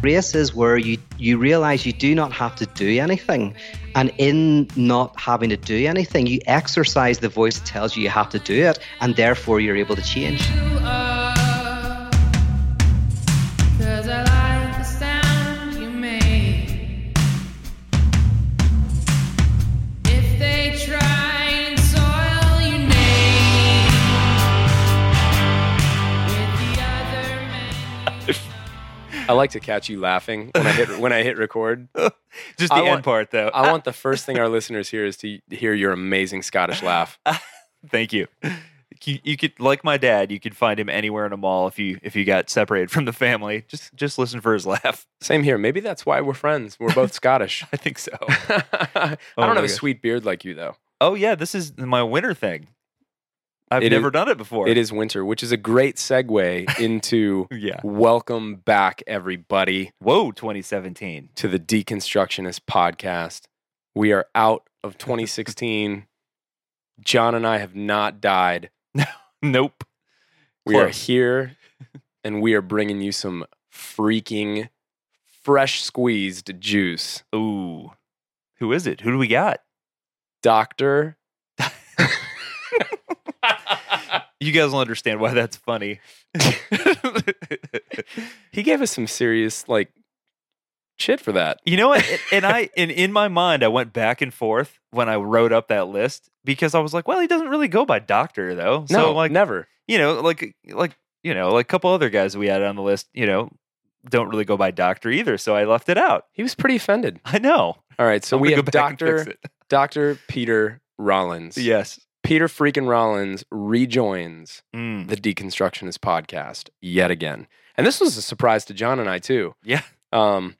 Blood. Grace is where you, you realize you do not have to do anything. And in not having to do anything, you exercise the voice that tells you you have to do it, and therefore you're able to change. I like to catch you laughing when I hit when I hit record. Just the I end want- part, though. I want the first thing our listeners hear is to hear your amazing Scottish laugh. Thank you. you. You could, like my dad, you could find him anywhere in a mall if you if you got separated from the family. Just just listen for his laugh. Same here. Maybe that's why we're friends. We're both Scottish. I think so. I oh don't my have a gosh. sweet beard like you though. Oh yeah, this is my winter thing. I've It is- never done it before. It is winter, which is a great segue into Yeah. welcome back everybody Whoa, 2017. to the Deconstructionist podcast. We are out of 2016. John and I have not died. Nope. We are here and we are bringing you some freaking fresh squeezed juice. Ooh. Who is it? Who do we got? Doctor. You guys will understand why that's funny. he gave us some serious like shit for that. You know what? And I and in my mind I went back and forth when I wrote up that list because I was like, well, he doesn't really go by doctor though. So no, like never. you know, like like you know, like a couple other guys we had on the list, you know, don't really go by doctor either. So I left it out. He was pretty offended. I know. All right, so we have go back and fix Doctor it. Doctor Peter Rollins. Yes. Peter freaking Rollins rejoins Mm. the Deconstructionist podcast yet again, and this was a surprise to John and I too. Yeah. Um,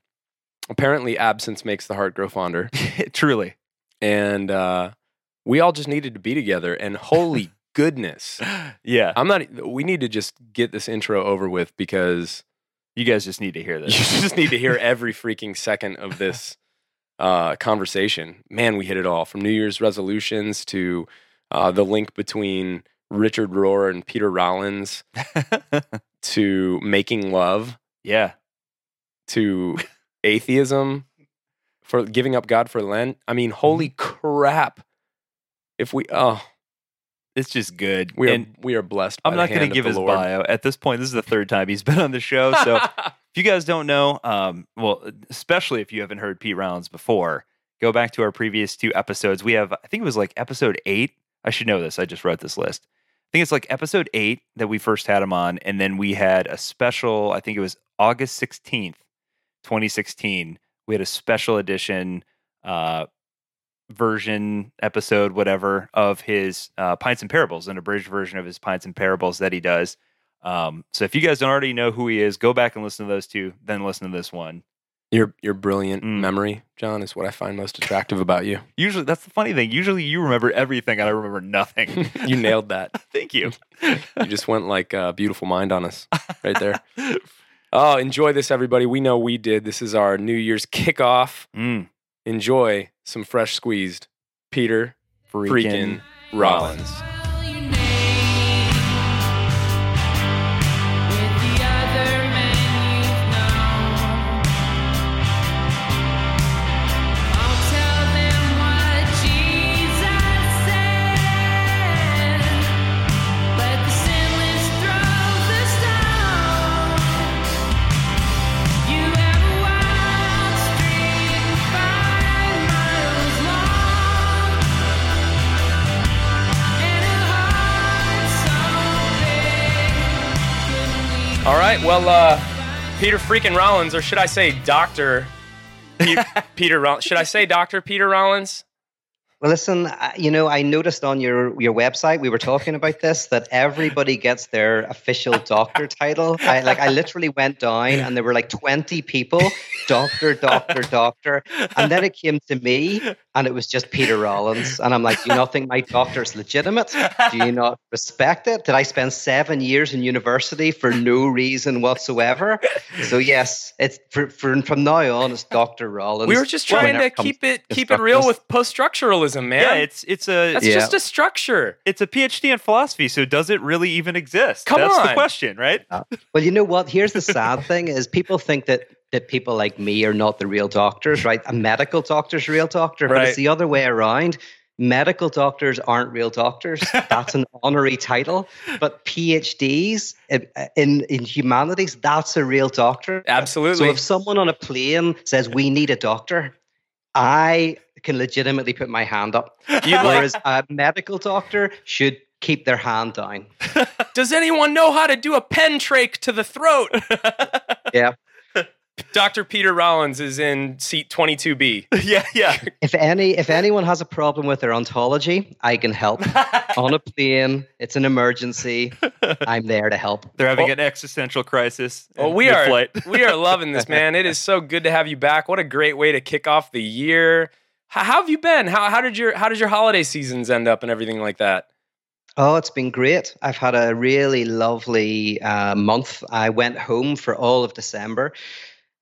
apparently, absence makes the heart grow fonder, Truly. and uh, we all just needed to be together. And holy goodness, Yeah. I'm not. We need to just get this intro over with because You guys just need to hear this. you just need to hear every freaking second of this uh, conversation. Man, we hit it all from New Year's resolutions to uh, the link between Richard Rohr and Peter Rollins to making love yeah. to atheism for giving up God for Lent. I mean, holy crap! If we oh It's just good. we are and we are blessed. By I'm not going to give his bio at this point. This is the third time he's been on the show. So if you guys don't know, um, well, especially if you haven't heard Pete Rollins before, go back to our previous two episodes. We have, I think it was like episode eight. I should know this. I just wrote this list. I think it's like episode eight that we first had him on. And then we had a special, I think it was August 16th, 2016. We had a special edition uh, version, episode, whatever, of his uh, Pints and Parables, an abridged version of his Pints and Parables that he does. Um, so if you guys don't already know who he is, go back and listen to those two, then listen to this one. Your your brilliant Mm. memory, John, is what I find most attractive about you. Usually, that's the funny thing. Usually, you remember everything, and I remember nothing. you nailed that. Thank you. You just went like a beautiful mind on us right there. Oh, enjoy this, everybody. We know we did. This is our New Year's kickoff. Mm. Enjoy some fresh squeezed Peter freaking, Rollins. Well, All right. Well, uh, Peter freaking Rollins, or should I say Doctor Pe- Peter Rollins? Should I say Doctor Peter Rollins? Well, listen, you know, I noticed on your your website we were talking about this that everybody gets their official doctor title. I like I literally went down and there were like 20 people, doctor, doctor, doctor. And then it came to me and it was just Peter Rollins. And I'm like, do you not think my doctor's legitimate? Do you not respect it? Did I spend seven years in university for no reason whatsoever? So yes, it's for, for, from now on it's Dr. Rollins. We were just trying to keep it keep it real with post structuralism, man. Yeah, it's it's a That's Yeah. just a structure. it's a PhD in philosophy. So does it really even exist? Come That's the on. question, right? Uh, well, you know what? Here's the sad thing: is people think that that people like me are not the real doctors, right? A medical doctor's a real doctor, but it's the other way around. Medical doctors aren't real doctors. That's an honorary title. But PhDs in, in in humanities, that's a real doctor. Absolutely. So if someone on a plane says we need a doctor, I can legitimately put my hand up. Whereas a medical doctor should keep their hand down. Does anyone know how to do a pen trach to the throat? Yeah. Dr. Peter Rollins is in seat 22B. yeah, yeah. If any if anyone has a problem with their ontology, I can help. On a plane, it's an emergency. I'm there to help. They're having Oh. an existential crisis. Well, we are mid-flight. we are loving this, man. It is so good to have you back. What a great way to kick off the year. How, how have you been? How, how did your how did your holiday seasons end up and everything like that? Oh, it's been great. I've had a really lovely uh, month. I went home for all of December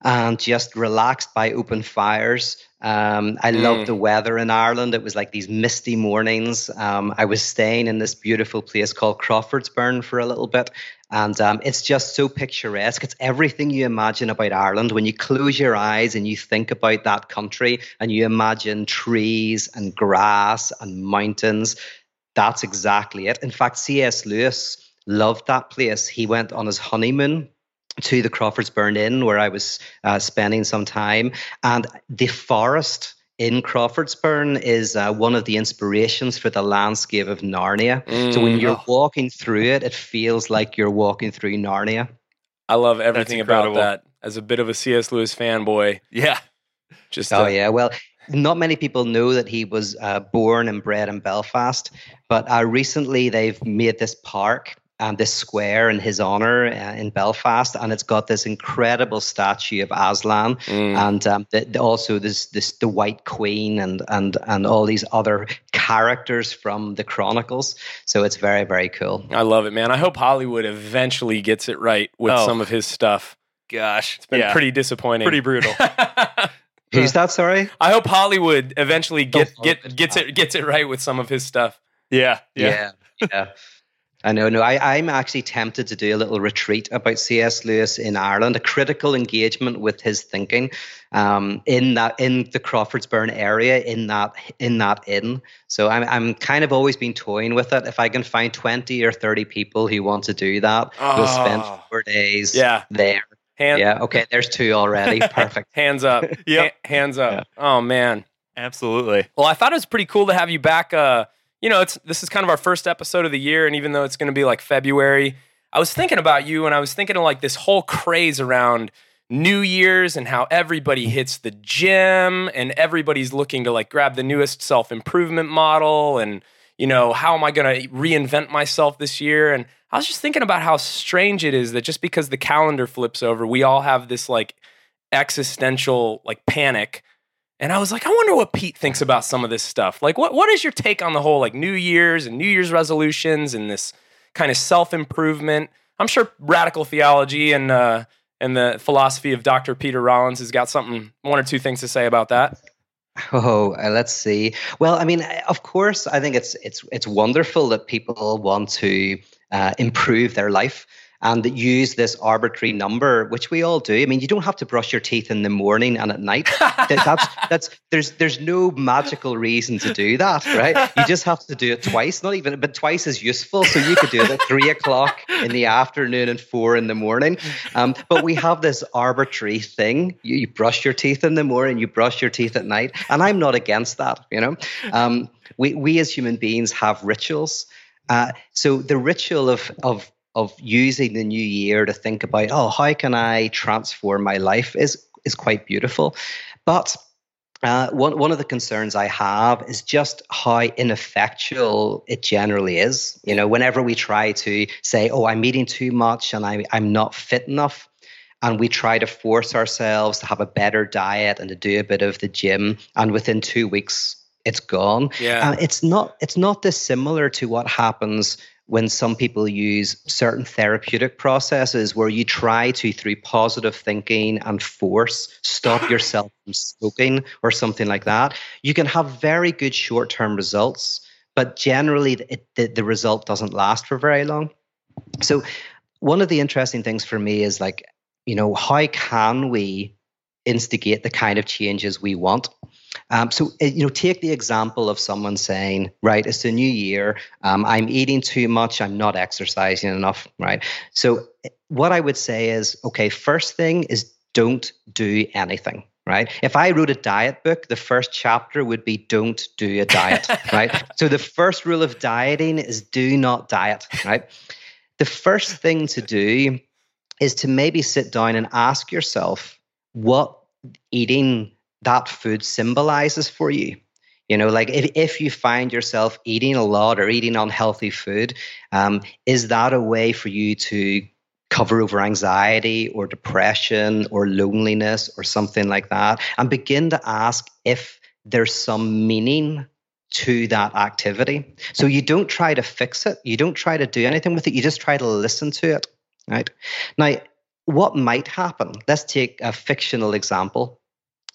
and just relaxed by open fires. Um, I Mm. loved the weather in Ireland. It was like these misty mornings. Um, I was staying in this beautiful place called Crawfordsburn for a little bit. And um, it's just so picturesque. It's everything you imagine about Ireland. When you close your eyes and you think about that country and you imagine trees and grass and mountains, that's exactly it. In fact, C.S. Lewis loved that place. He went on his honeymoon to the Crawfordsburn Inn where I was uh, spending some time, and the forest in Crawfordsburn is uh, one of the inspirations for the landscape of Narnia. So when Mm. you're walking through it, it feels like you're walking through Narnia. I love everything about incredible. that. As a bit of a C.S. Lewis fanboy, Yeah. just Oh uh, yeah, well, not many people know that he was uh, born and bred in Belfast, but uh, recently they've made this park and this square in his honor uh, in Belfast, and it's got this incredible statue of Aslan, mm. and um, the, the- also this this the White Queen and and and all these other characters from the Chronicles. So it's very very cool. I love it, man. I hope Hollywood eventually gets it right with Oh. some of his stuff. Gosh. It's been yeah. pretty disappointing. pretty brutal. Who's that? Sorry. I hope Hollywood eventually get, get gets it gets it right with some of his stuff. yeah. Yeah. yeah. yeah. I know. No, I, I'm actually tempted to do a little retreat about C.S. Lewis in Ireland, a critical engagement with his thinking um, in that in the Crawfordsburn area, in that in that inn. So I'm I'm kind of always been toying with it. If I can find twenty or thirty people who want to do that, we'll spend Oh. four days Yeah. there. Hand, Yeah. Okay. There's two already. Perfect. Hands up. Yep. Ha- hands up. Oh man. Absolutely. Well, I thought it was pretty cool to have you back. Uh, you know, it's this is kind of our first episode of the year, and even though it's going to be like February, I was thinking about you, and I was thinking of like this whole craze around New Year's and how everybody mm-hmm. hits the gym, and everybody's looking to like grab the newest self improvement model, and you know, how am I going to reinvent myself this year? And I was just thinking about how strange it is that just because the calendar flips over, we all have this like existential like panic. And I was like, I wonder what Pete thinks about some of this stuff. Like, what what is your take on the whole like New Year's and New Year's resolutions and this kind of self improvement? I'm sure radical theology and uh, and the philosophy of Dr. Peter Rollins has got something, one or two things to say about that. Oh, uh, let's see. Well, I mean, uh, of course, I think it's it's it's wonderful that people want to uh, improve their life and that use this arbitrary number, which we all do. I mean, you don't have to brush your teeth in the morning and at night. That- that's that's there's there's no magical reason to do that, right? You just have to do it twice, not even, but twice is useful. So you could do it at three o'clock in the afternoon and four in the morning. Um, but we have this arbitrary thing. You, you brush your teeth in the morning, you brush your teeth at night, and I'm not against that. You know, um, we we as human beings have rituals. Uh, so the ritual of of of using the new year to think about, oh, how can I transform my life is is quite beautiful. But uh, one one of the concerns I have is just how ineffectual it generally is. You know, whenever we try to say, "Oh, I'm eating too much and I, I'm not fit enough," and we try to force ourselves to have a better diet and to do a bit of the gym, and within two weeks it's gone. Yeah. Uh, it's not it's not dissimilar to what happens when some people use certain therapeutic processes where you try to through positive thinking and force stop yourself from smoking or something like that. You can have very good short-term results but generally it, the, the result doesn't last for very long. So one of the interesting things for me is like you know how can we instigate the kind of changes we want um, so, uh, you know, take the example of someone saying, right, it's a new year. Um, I'm eating too much. I'm not exercising enough, right? So, uh, what I would say is, okay, first thing is don't do anything, right? If I wrote a diet book, the first chapter would be don't do a diet, right? So, the first rule of dieting is do not diet, right? The first thing to do is to maybe sit down and ask yourself what eating that food symbolizes for you. You know, like if, if you find yourself eating a lot or eating unhealthy food, um, is that a way for you to cover over anxiety or depression or loneliness or something like that? And begin to ask if there's some meaning to that activity. So you don't try to fix it, you don't try to do anything with it, you just try to listen to it. Right. Now, what might happen? Let's take a fictional example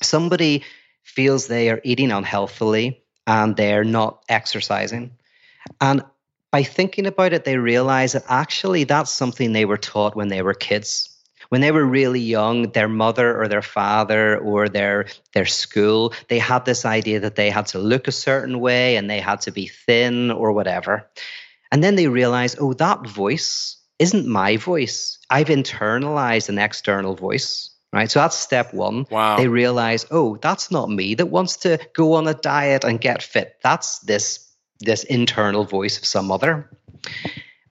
somebody feels they are eating unhealthily and they're not exercising. And by thinking about it, they realize that actually that's something they were taught when they were kids. When they were really young, their mother or their father or their their school, they had this idea that they had to look a certain way and they had to be thin or whatever. And then they realize, oh, that voice isn't my voice. I've internalized an external voice right? So that's step one. Wow. They realize, oh, that's not me that wants to go on a diet and get fit. That's this this internal voice of some other.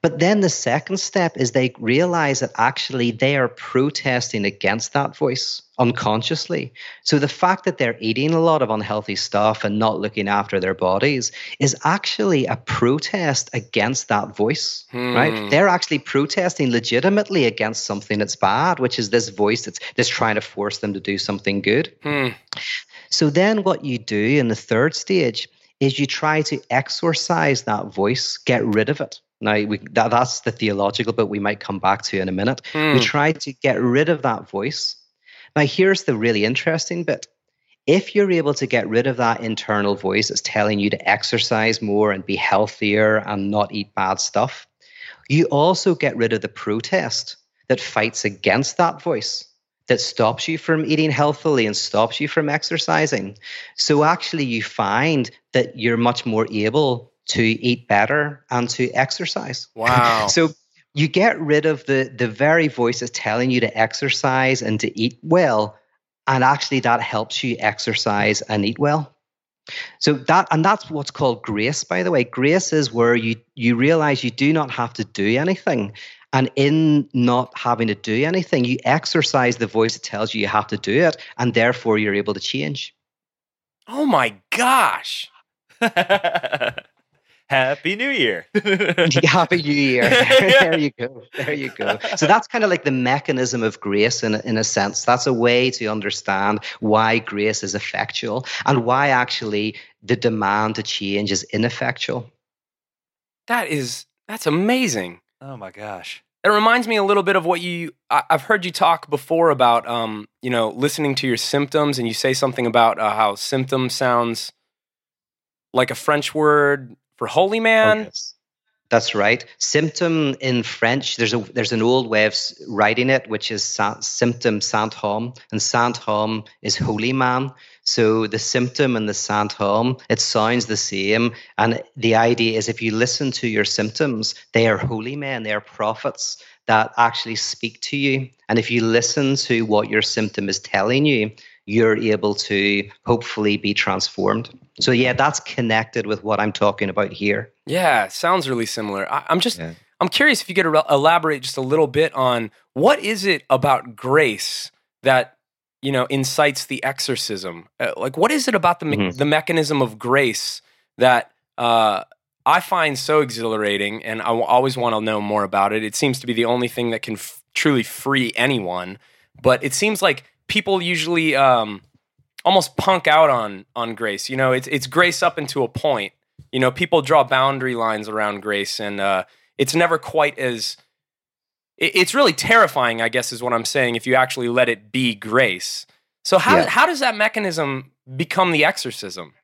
But then the second step is they realize that actually they are protesting against that voice unconsciously. So the fact that they're eating a lot of unhealthy stuff and not looking after their bodies is actually a protest against that voice, right? They're actually protesting legitimately against something that's bad, which is this voice that's, that's trying to force them to do something good. Hmm. So then what you do in the third stage is you try to exorcise that voice, get rid of it. Now, we, that, that's the theological bit we might come back to in a minute. Hmm. We try to get rid of that voice. Now, here's the really interesting bit. If you're able to get rid of that internal voice that's telling you to exercise more and be healthier and not eat bad stuff, you also get rid of the protest that fights against that voice that stops you from eating healthily and stops you from exercising. So actually, you find that you're much more able to eat better and to exercise. Wow. So you get rid of the the very voice that's telling you to exercise and to eat well, and actually that helps you exercise and eat well. So that and that's what's called grace, by the way. Grace is where you you realize you do not have to do anything. And in not having to do anything, you exercise the voice that tells you you have to do it, and therefore you're able to change. oh my gosh. Have Happy New Year. Happy New Year. there you go. There you go. So that's kind of like the mechanism of grace in, in a sense. That's a way to understand why grace is effectual and why actually the demand to change is ineffectual. That is that's amazing. Oh my gosh. It reminds me a little bit of what you I, I've heard you talk before about um, you know, listening to your symptoms and you say something about uh, how symptom sounds like a French word for holy man. Yes. That's right. Symptom in French, there's a there's an old way of writing it, which is sinthome Saint Homme, and Saint Homme is holy man. So the symptom and the Saint Homme, it sounds the same. And the idea is if you listen to your symptoms, they are holy men, they are prophets that actually speak to you. And if you listen to what your symptom is telling you, you're able to hopefully be transformed. So yeah, that's connected with what I'm talking about here. Yeah, sounds really similar. I, I'm just Yeah. I'm curious if you could elaborate just a little bit on what is it about grace that you know incites the exorcism? Uh, like, what is it about the me- Mhm. the mechanism of grace that uh, I find so exhilarating, and I w- always want to know more about it. It seems to be the only thing that can f- truly free anyone, but it seems like people usually um, almost punk out on on grace. You know, it's it's grace up into a point. You know, people draw boundary lines around grace, and uh, it's never quite as. it- It's really terrifying, I guess, is what I'm saying. If you actually let it be grace, so how Yeah. how does that mechanism become the exorcism?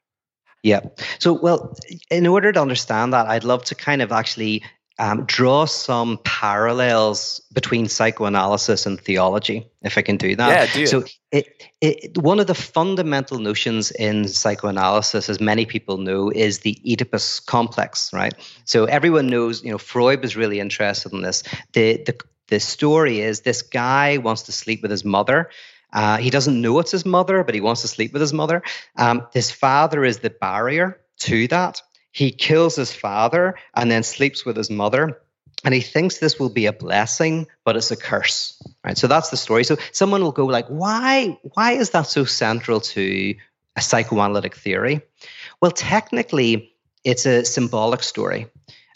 Yeah. So, well, in order to understand that, I'd love to kind of actually um, draw some parallels between psychoanalysis and theology, if I can do that. Yeah, do. So, it, it, one of the fundamental notions in psychoanalysis, as many people know, is the Oedipus complex, right? So, everyone knows, you know, Freud was really interested in this. The, the, the story is this guy wants to sleep with his mother. Uh, he doesn't know it's his mother, but he wants to sleep with his mother. Um, his father is the barrier to that. He kills his father and then sleeps with his mother. And he thinks this will be a blessing, but it's a curse. Right. So that's the story. So someone will go like, why, why is that so central to a psychoanalytic theory? Well, technically, it's a symbolic story.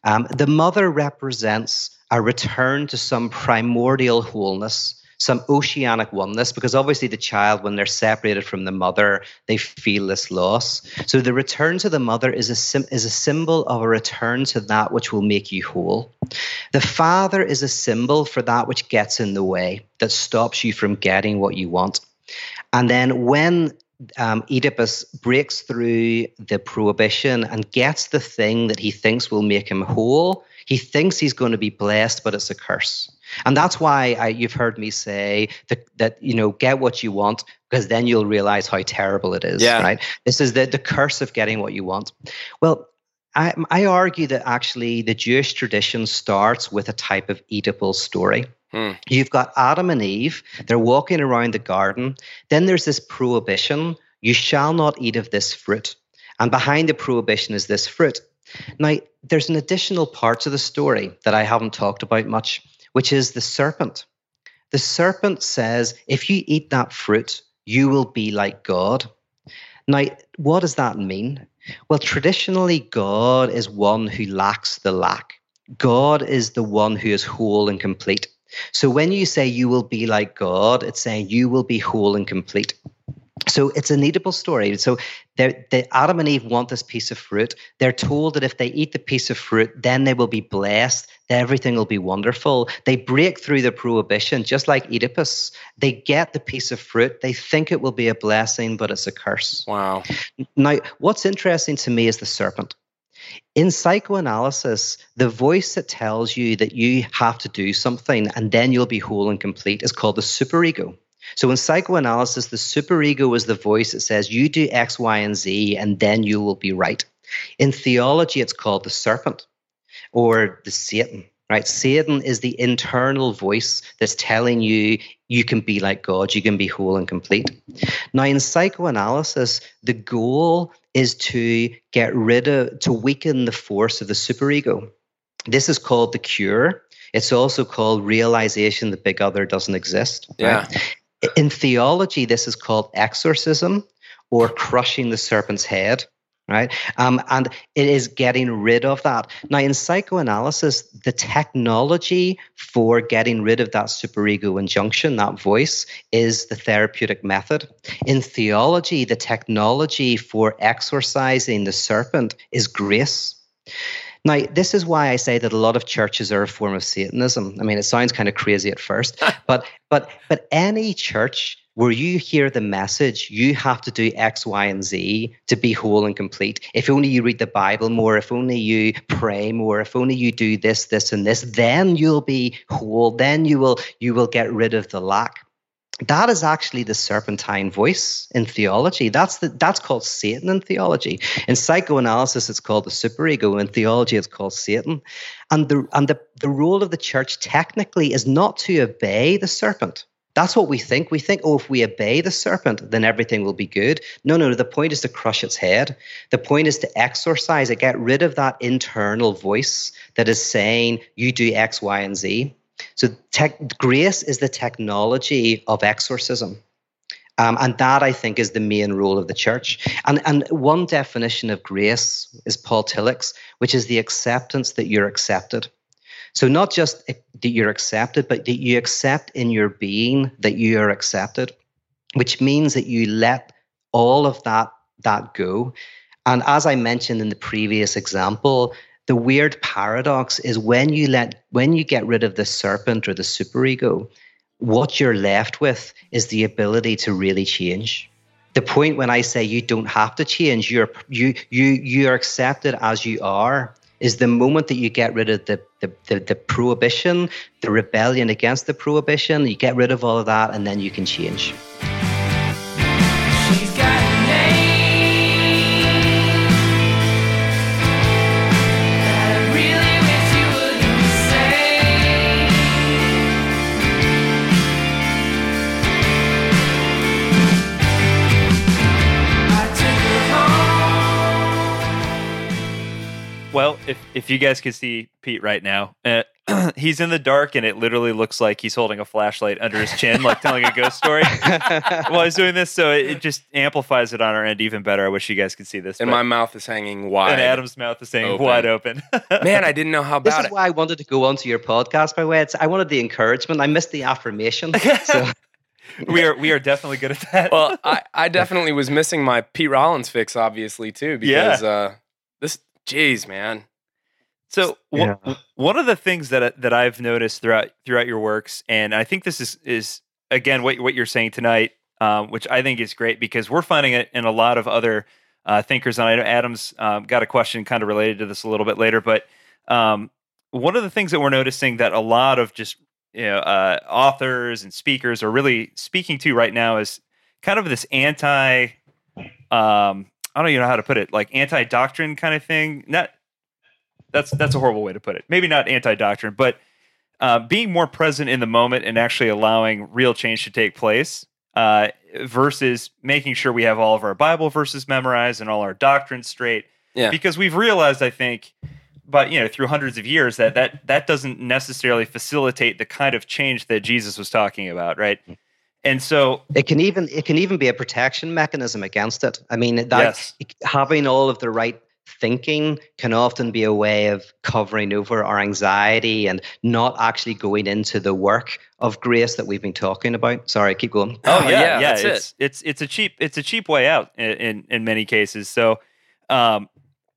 Um, the mother represents a return to some primordial wholeness, some oceanic oneness, because obviously the child, when they're separated from the mother, they feel this loss. So the return to the mother is a sim- is a symbol of a return to that which will make you whole. The father is a symbol for that which gets in the way, that stops you from getting what you want. And then when um, Oedipus breaks through the prohibition and gets the thing that he thinks will make him whole, he thinks he's going to be blessed, but it's a curse. And that's why I, you've heard me say that, that, you know, get what you want, because then you'll realize how terrible it is, Yeah. right? This is the, the curse of getting what you want. Well, I, I argue that actually the Jewish tradition starts with a type of Oedipal story. Hmm. You've got Adam and Eve, they're walking around the garden. Then there's this prohibition you shall not eat of this fruit. And behind the prohibition is this fruit. Now, there's an additional part to the story that I haven't talked about much, which is the serpent. The serpent says, if you eat that fruit, you will be like God. Now, what does that mean? Well, traditionally, God is one who lacks the lack. God is the one who is whole and complete. So when you say you will be like God, it's saying you will be whole and complete. So it's an Oedipal story. So they're- the Adam and Eve want this piece of fruit. They're told that if they eat the piece of fruit, then they will be blessed. Everything will be wonderful. They break through the prohibition, just like Oedipus. They get the piece of fruit. They think it will be a blessing, but it's a curse. Wow. Now, what's interesting to me is the serpent. In psychoanalysis, the voice that tells you that you have to do something and then you'll be whole and complete is called the superego. So in psychoanalysis, the superego is the voice that says you do X, Y, and Z and then you will be right. In theology, it's called the serpent or the Satan. Right? Satan is the internal voice that's telling you you can be like God, you can be whole and complete. Now, in psychoanalysis, the goal is to get rid of, to weaken the force of the superego. This is called the cure. It's also called realization the big other doesn't exist. right? In theology, this is called exorcism or crushing the serpent's head. right? Um, and it is getting rid of that. Now, in psychoanalysis, the technology for getting rid of that superego injunction, that voice, is the therapeutic method. In theology, the technology for exorcising the serpent is grace. Now, this is why I say that a lot of churches are a form of Satanism. I mean, it sounds kind of crazy at first, but but but any church where you hear the message, you have to do X, Y, and Z to be whole and complete. If only you read the Bible more, if only you pray more, if only you do this, this, and this, then you'll be whole. Then you will you will get rid of the lack. That is actually the serpentine voice in theology. That's the that's called Satan in theology. In psychoanalysis, it's called the superego. In theology, it's called Satan. And the and the, the role of the church technically is not to obey the serpent. That's what we think. We think, oh, if we obey the serpent, then everything will be good. No, no, the point is to crush its head. The point is to exorcise it, get rid of that internal voice that is saying, you do X, Y, and Z. So tech, grace is the technology of exorcism. Um, and that, I think, is the main role of the church. And, and one definition of grace is Paul Tillich's, which is the acceptance that you're accepted. So not just that you're accepted, but that you accept in your being that you are accepted, which means that you let all of that that go. And as I mentioned in the previous example, the weird paradox is when you let when you get rid of the serpent or the superego, what you're left with is the ability to really change. The point when I say you don't have to change, you're you you you are accepted as you are is the moment that you get rid of the, the, the, the, prohibition, the rebellion against the prohibition, you get rid of all of that, and then you can change. If if you guys could see Pete right now, uh, he's in the dark and it literally looks like he's holding a flashlight under his chin, like telling a ghost story while he's doing this. So it, it just amplifies it on our end even better. I wish you guys could see this. And my mouth is hanging wide. and Adam's mouth is saying open. wide open. Man, I didn't know how This is it. why I wanted to go onto your podcast, by the way. It's, I wanted the encouragement. I missed the affirmation. So we are we are definitely good at that. well, I, I definitely was missing my Pete Rollins fix, obviously, too, because uh, this, jeez, man. So one one of the things that that I've noticed throughout throughout your works, and I think this is is again what what you're saying tonight, um, which I think is great because we're finding it in a lot of other uh, thinkers. And I know Adam's um, got a question kind of related to this a little bit later, but um, one of the things that we're noticing that a lot of just you know uh, authors and speakers are really speaking to right now is kind of this anti. Um, I don't even know how to put it, like anti doctrine kind of thing. Not that's that's a horrible way to put it. Maybe not anti doctrine, but uh, being more present in the moment and actually allowing real change to take place uh, versus making sure we have all of our Bible verses memorized and all our doctrines straight. Yeah. Because we've realized, I think, but you know, through hundreds of years, that that that doesn't necessarily facilitate the kind of change that Jesus was talking about, right? And so, it can even it can even be a protection mechanism against it. I mean, that Yes. having all of the right thinking can often be a way of covering over our anxiety and not actually going into the work of grace that we've been talking about. Sorry, keep going. Oh yeah, yeah, yeah. that's it. it's it's it's a cheap it's a cheap way out in in, in many cases. So, um,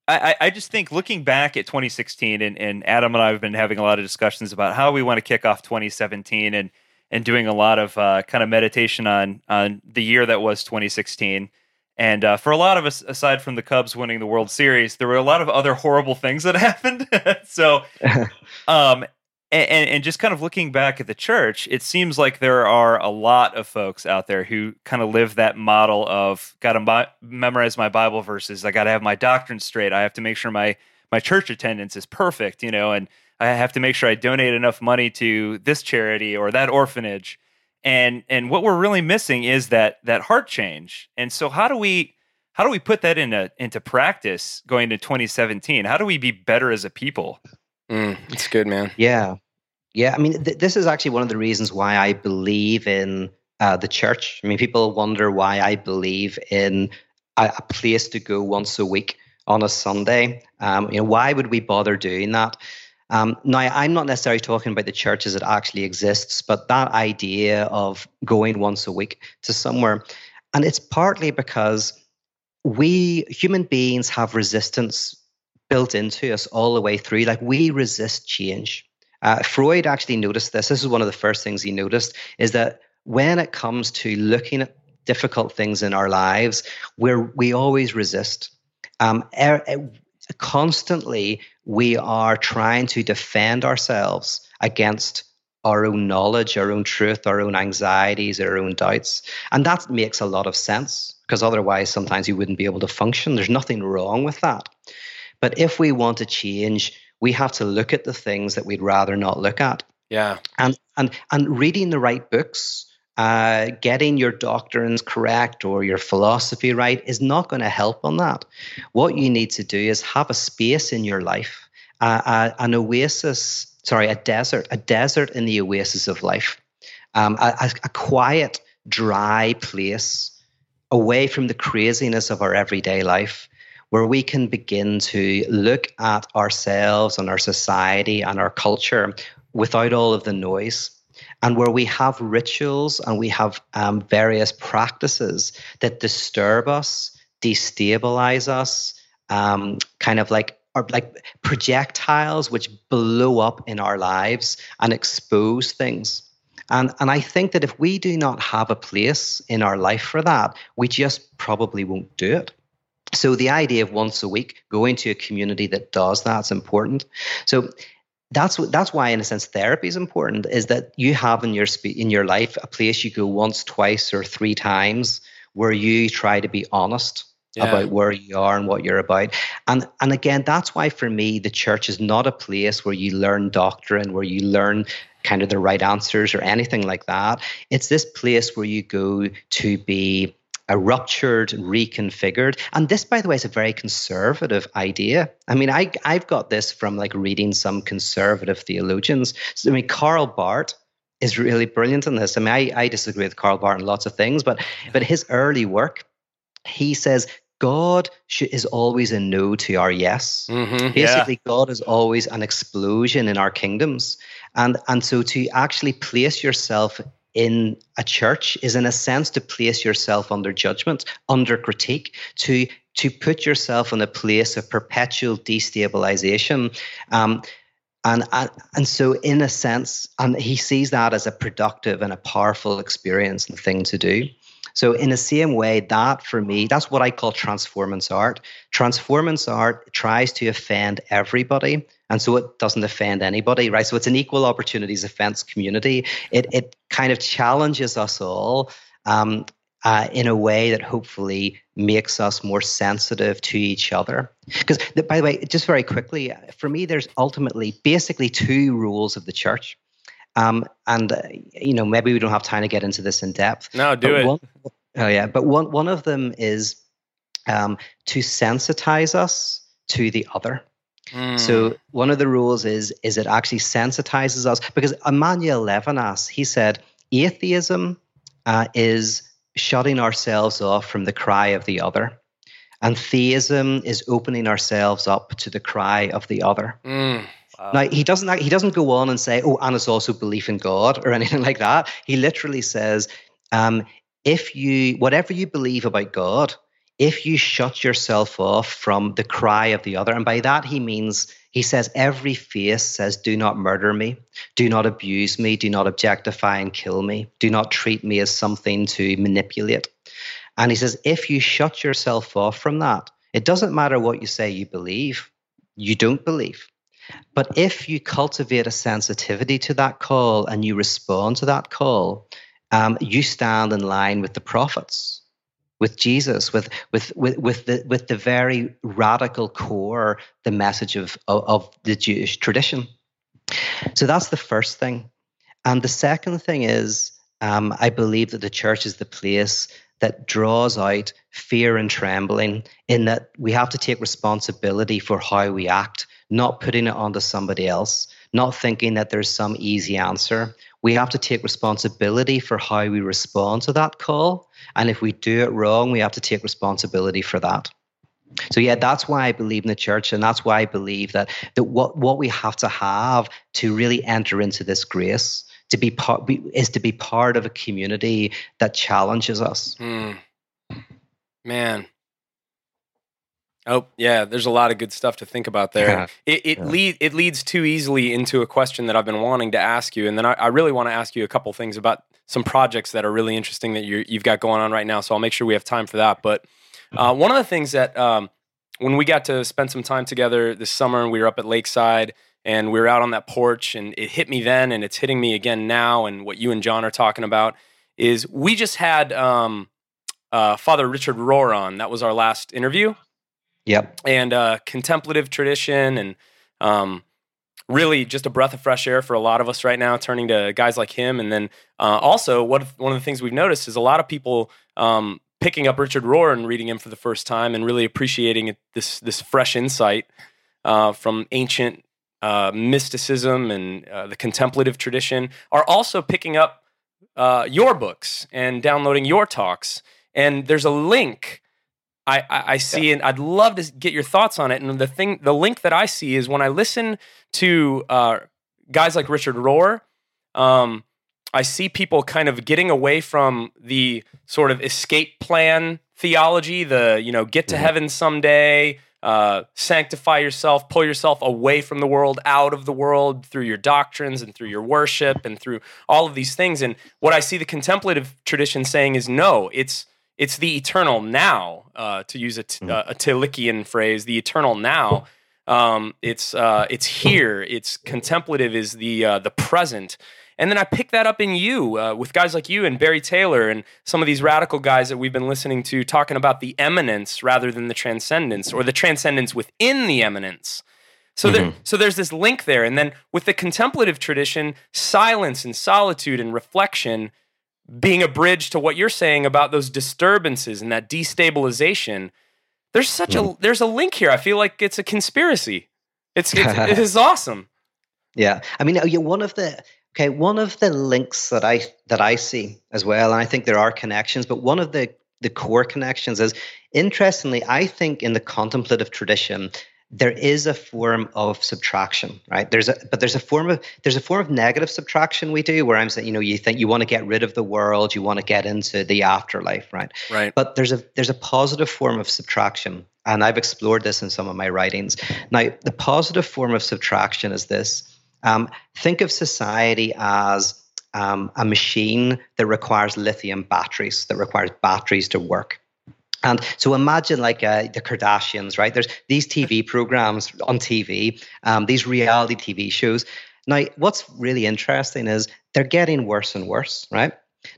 I I- I just think looking back at 2016 and and Adam and I have been having a lot of discussions about how we want to kick off 2017 and and doing a lot of uh, kind of meditation on on the year that was 2016. And uh, for a lot of us, aside from the Cubs winning the World Series, there were a lot of other horrible things that happened. so, um, and, and just kind of looking back at the church, it seems like there are a lot of folks out there who kind of live that model of got to mi- memorize my Bible verses. I got to have my doctrine straight. I have to make sure my my church attendance is perfect, you know, and I have to make sure I donate enough money to this charity or that orphanage. And and what we're really missing is that that heart change. And so how do we how do we put that into into practice going to 2017? How do we be better as a people? Mm, it's good, man. Yeah. Yeah. I mean, th- this is actually one of the reasons why I believe in uh, the church. I mean, people wonder why I believe in a, a place to go once a week on a Sunday. Um, you know, why would we bother doing that? Um, now, I'm not necessarily talking about the church as it actually exists, but that idea of going once a week to somewhere, and it's partly because we human beings have resistance built into us all the way through. Like we resist change. Uh, Freud actually noticed this. This is one of the first things he noticed is that when it comes to looking at difficult things in our lives, where we always resist. Um, er, er, constantly, we are trying to defend ourselves against our own knowledge, our own truth, our own anxieties, our own doubts. And that makes a lot of sense because otherwise, sometimes you wouldn't be able to function. There's nothing wrong with that. But if we want to change, we have to look at the things that we'd rather not look at. Yeah. And and and reading the right books, uh, getting your doctrines correct or your philosophy right is not going to help on that. What you need to do is have a space in your life, uh, uh, an oasis, sorry, a desert, a desert in the oasis of life, um, a, a quiet, dry place away from the craziness of our everyday life where we can begin to look at ourselves and our society and our culture without all of the noise and where we have rituals and we have um, various practices that disturb us, destabilize us, um, kind of like are like projectiles which blow up in our lives and expose things. And, and I think that if we do not have a place in our life for that, we just probably won't do it. So the idea of once a week going to a community that does that's important. So that's what that's why in a sense therapy is important is that you have in your spe- in your life a place you go once twice or three times where you try to be honest Yeah. about where you are and what you're about and and again that's why for me the church is not a place where you learn doctrine where you learn kind of the right answers or anything like that it's this place where you go to be a ruptured, reconfigured. And this, by the way, is a very conservative idea. I mean, I, I've got this from like reading some conservative theologians. So, I mean, Karl Barth is really brilliant in this. I mean, I, I disagree with Karl Barth on lots of things, but but his early work, he says God is always a no to our yes. Mhm. Basically, God is always an explosion in our kingdoms. And, and so to actually place yourself in a church is in a sense to place yourself under judgment, under critique, to to put yourself in a place of perpetual destabilization. Um, and, and and so in a sense, and he sees that as a productive and a powerful experience and thing to do. So in the same way, that for me, that's what I call transformance art. Transformance art tries to offend everybody, and so it doesn't offend anybody, right? So it's an equal opportunities offense community. It it kind of challenges us all um, uh, in a way that hopefully makes us more sensitive to each other. Because by the way, just very quickly, for me, there's ultimately basically two rules of the church. Um, and uh, you know, maybe we don't have time to get into this in depth. No, do but it. One, oh yeah, but one one of them is um, to sensitize us to the other. Mm. So one of the rules is is it actually sensitizes us because Emmanuel Levinas he said atheism uh, is shutting ourselves off from the cry of the other, and theism is opening ourselves up to the cry of the other. Mm. Now he doesn't he doesn't go on and say, "Oh, and it's also belief in God" or anything like that. He literally says, um, "If you whatever you believe about God, if you shut yourself off from the cry of the other, and by that he means." He says, Every face says, Do not murder me. Do not abuse me. Do not objectify and kill me. Do not treat me as something to manipulate. And he says, If you shut yourself off from that, it doesn't matter what you say you believe, you don't believe. But if you cultivate a sensitivity to that call and you respond to that call, um, you stand in line with the prophets, with Jesus, with with with with the with the very radical core, the message of of, of the Jewish tradition. So that's the first thing, and the second thing is, um, I believe that the church is the place that draws out fear and trembling, in that we have to take responsibility for how we act not putting it onto somebody else, not thinking that there's some easy answer. we have to take responsibility for how we respond to that call. And if we do it wrong, we have to take responsibility for that. So yeah, that's why I believe in the church, and that's why I believe that that what what we have to have to really enter into this grace to be part is to be part of a community that challenges us. Mm. Man. Oh yeah, there's a lot of good stuff to think about there. Yeah. It it, Yeah. lead, it leads too easily into a question that I've been wanting to ask you, and then I, I really want to ask you a couple things about some projects that are really interesting that you you've got going on right now. So I'll make sure we have time for that. But uh, one of the things that um, when we got to spend some time together this summer, and we were up at Lakeside, and we were out on that porch, and it hit me then, and it's hitting me again now, and what you and John are talking about is we just had um, uh, Father Richard Rohr on. That was our last interview Yep. and uh, contemplative tradition and um, really just a breath of fresh air for a lot of us right now turning to guys like him and then uh, also what one of the things we've noticed is a lot of people um, picking up richard rohr and reading him for the first time and really appreciating it, this this fresh insight uh, from ancient uh, mysticism and uh, the contemplative tradition are also picking up uh, your books and downloading your talks and there's a link I, I, I see and I'd love to get your thoughts on it. And the thing, the link that I see is when I listen to uh, guys like Richard Rohr, um, I see people kind of getting away from the sort of escape plan theology, the you know get to Mhm. heaven someday, uh, sanctify yourself, pull yourself away from the world, out of the world through your doctrines and through your worship and through all of these things. And what I see the contemplative tradition saying is no, it's it's the eternal now, uh, to use a, t- Mm. uh, a Tillichian phrase, the eternal now. Um, it's uh, it's here. It's contemplative is the uh, the present. And then I pick that up in you uh, with guys like you and Barry Taylor and some of these radical guys that we've been listening to talking about the immanence rather than the transcendence or the transcendence within the immanence. So there, so there's this link there, and then with the contemplative tradition, silence and solitude and reflection being a bridge to what you're saying about those disturbances and that destabilization. There's such a there's a link here. I feel like it's a conspiracy. It's, it's it is awesome. Yeah, I mean, yeah, one of the okay, one of the links that I that I see as well, and I think there are connections, but one of the the core connections is interestingly, I think in the contemplative tradition there is a form of subtraction, right? There's a but there's a form of there's a form of negative subtraction we do where I'm saying, you know, you think you want to get rid of the world, you want to get into the afterlife, right? Right. But there's a there's a positive form of subtraction, and I've explored this in some of my writings. Now, the positive form of subtraction is this: um, think of society as um, a machine that requires lithium batteries, that requires batteries to work. And so imagine like uh, the Kardashians, right? There's these TV programs on TV, um, these reality TV shows. Now, what's really interesting is they're getting worse and worse, right?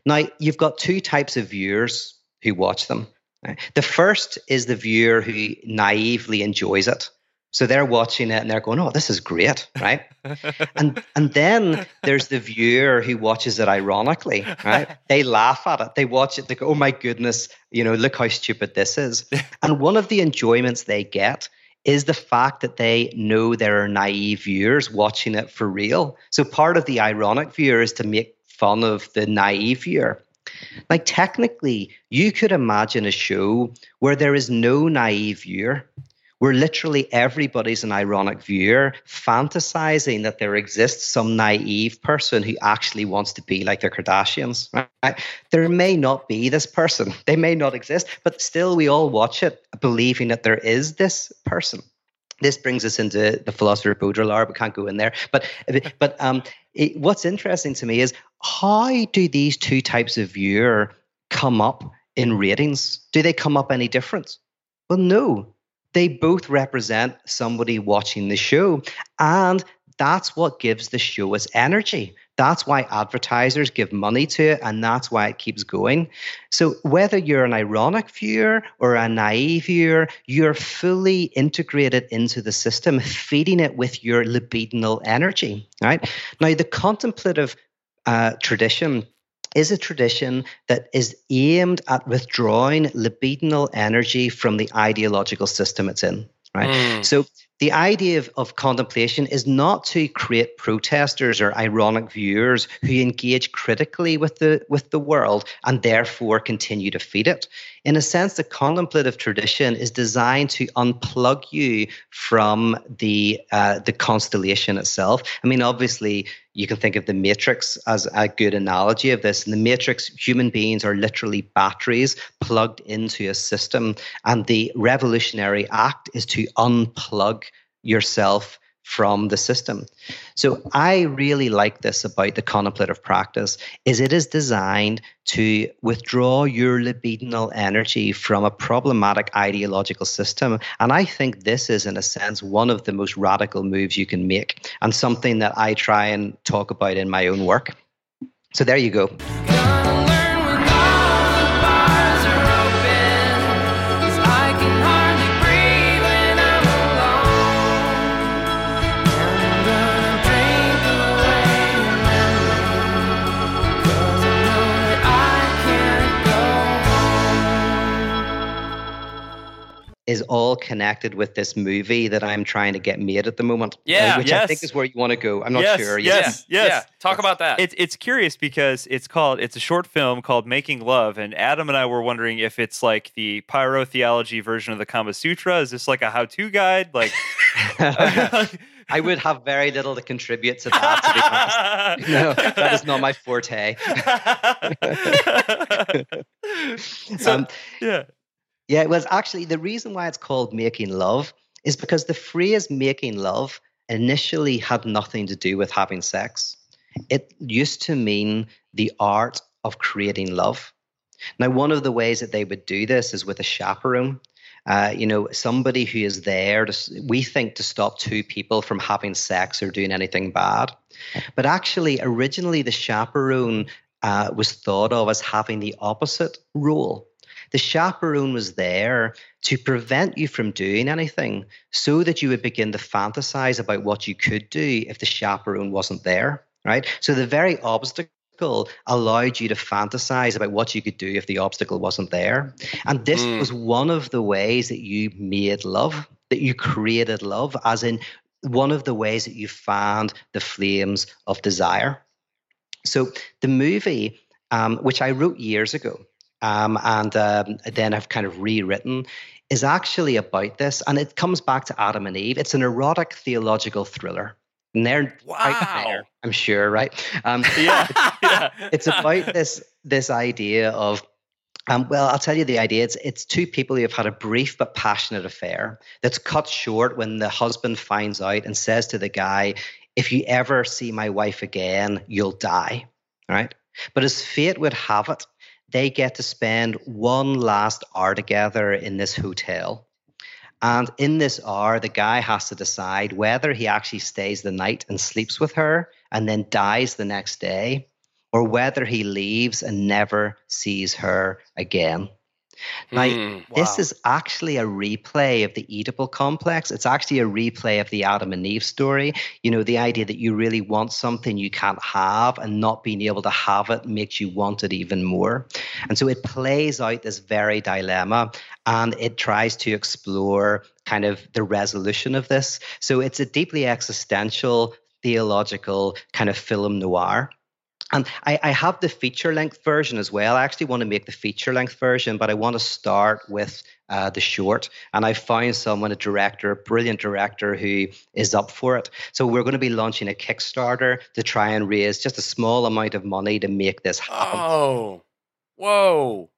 Now, you've got two types of viewers who watch them. right? The first is the viewer who naively enjoys it. So they're watching it and they're going, "Oh, this is great," right? and and then there's the viewer who watches it ironically, right? They laugh at it. They watch it. They go, "Oh my goodness, you know, look how stupid this is." and one of the enjoyments they get is the fact that they know there are naive viewers watching it for real. So part of the ironic viewer is to make fun of the naive viewer. Like technically, you could imagine a show where there is no naive viewer, where literally everybody's an ironic viewer, fantasizing that there exists some naive person who actually wants to be like the Kardashians. Right? There may not be this person, they may not exist, but still we all watch it believing that there is this person. This brings us into the philosopher of Baudrillard. We can't go in there, but but um, it, what's interesting to me is how do these two types of viewer come up in ratings? Do they come up any different? Well, no. They both represent somebody watching the show, and that's what gives the show its energy. That's why advertisers give money to it, and that's why it keeps going. So, whether you're an ironic viewer or a naive viewer, you're fully integrated into the system, feeding it with your libidinal energy. Right now, the contemplative uh, tradition is a tradition that is aimed at withdrawing libidinal energy from the ideological system it's in. right? Mm. So the idea of, of contemplation is not to create protesters or ironic viewers who engage critically with the with the world and therefore continue to feed it. In a sense, the contemplative tradition is designed to unplug you from the uh, the constellation itself. I mean, obviously, you can think of the matrix as a good analogy of this. In the matrix, human beings are literally batteries plugged into a system, and the revolutionary act is to unplug yourself from the system. So I really like this about the contemplative practice is it is designed to withdraw your libidinal energy from a problematic ideological system and I think this is in a sense one of the most radical moves you can make and something that I try and talk about in my own work. So there you go. Is all connected with this movie that I'm trying to get made at the moment. uh, Yeah, which I think is where you want to go. I'm not Yes, sure. yes. yeah, yeah. Talk about that. It's it's curious because it's called it's a short film called Making Love, and Adam and I were wondering if it's like the pyrotheology version of the Kama Sutra. Is this like a how-to guide? Like, I would have very little to contribute to that, to be honest. No, that is not my forte. so, Um, yeah. Yeah, was actually the reason why it's called making love is because the phrase making love initially had nothing to do with having sex. It used to mean the art of creating love. Now, one of the ways that they would do this is with a chaperone. Uh, you know, somebody who is there, to, we think, to stop two people from having sex or doing anything bad. But actually, originally, the chaperone uh, was thought of as having the opposite role. The chaperone was there to prevent you from doing anything so that you would begin to fantasize about what you could do if the chaperone wasn't there, right? So the very obstacle allowed you to fantasize about what you could do if the obstacle wasn't there. And this Mm. was one of the ways that you made love, that you created love, as in one of the ways that you fanned the flames of desire. So the movie, um, which I wrote years ago, um, and um, then I've kind of rewritten, is actually about this, and it comes back to Adam and Eve. It's an erotic theological thriller. And they're Wow. there, I'm sure, right? Um, Yeah. yeah. it's about this this idea of um, well, I'll tell you the idea. It's it's two people who have had a brief but passionate affair that's cut short when the husband finds out and says to the guy, "If you ever see my wife again, you'll die." Right? But as fate would have it, they get to spend one last hour together in this hotel. And in this hour, the guy has to decide whether he actually stays the night and sleeps with her and then dies the next day, or whether he leaves and never sees her again. Now, Mm, this is actually a replay of the Oedipal complex. It's actually a replay of the Adam and Eve story. You know, the idea that you really want something you can't have, and not being able to have it makes you want it even more. And so it plays out this very dilemma and it tries to explore kind of the resolution of this. So it's a deeply existential, theological kind of film noir. And I, I have the feature length version as well. I actually want to make the feature length version, but I want to start with uh, the short. And I found someone, a director, a brilliant director who is up for it. So we're going to be launching a Kickstarter to try and raise just a small amount of money to make this happen. Oh, whoa.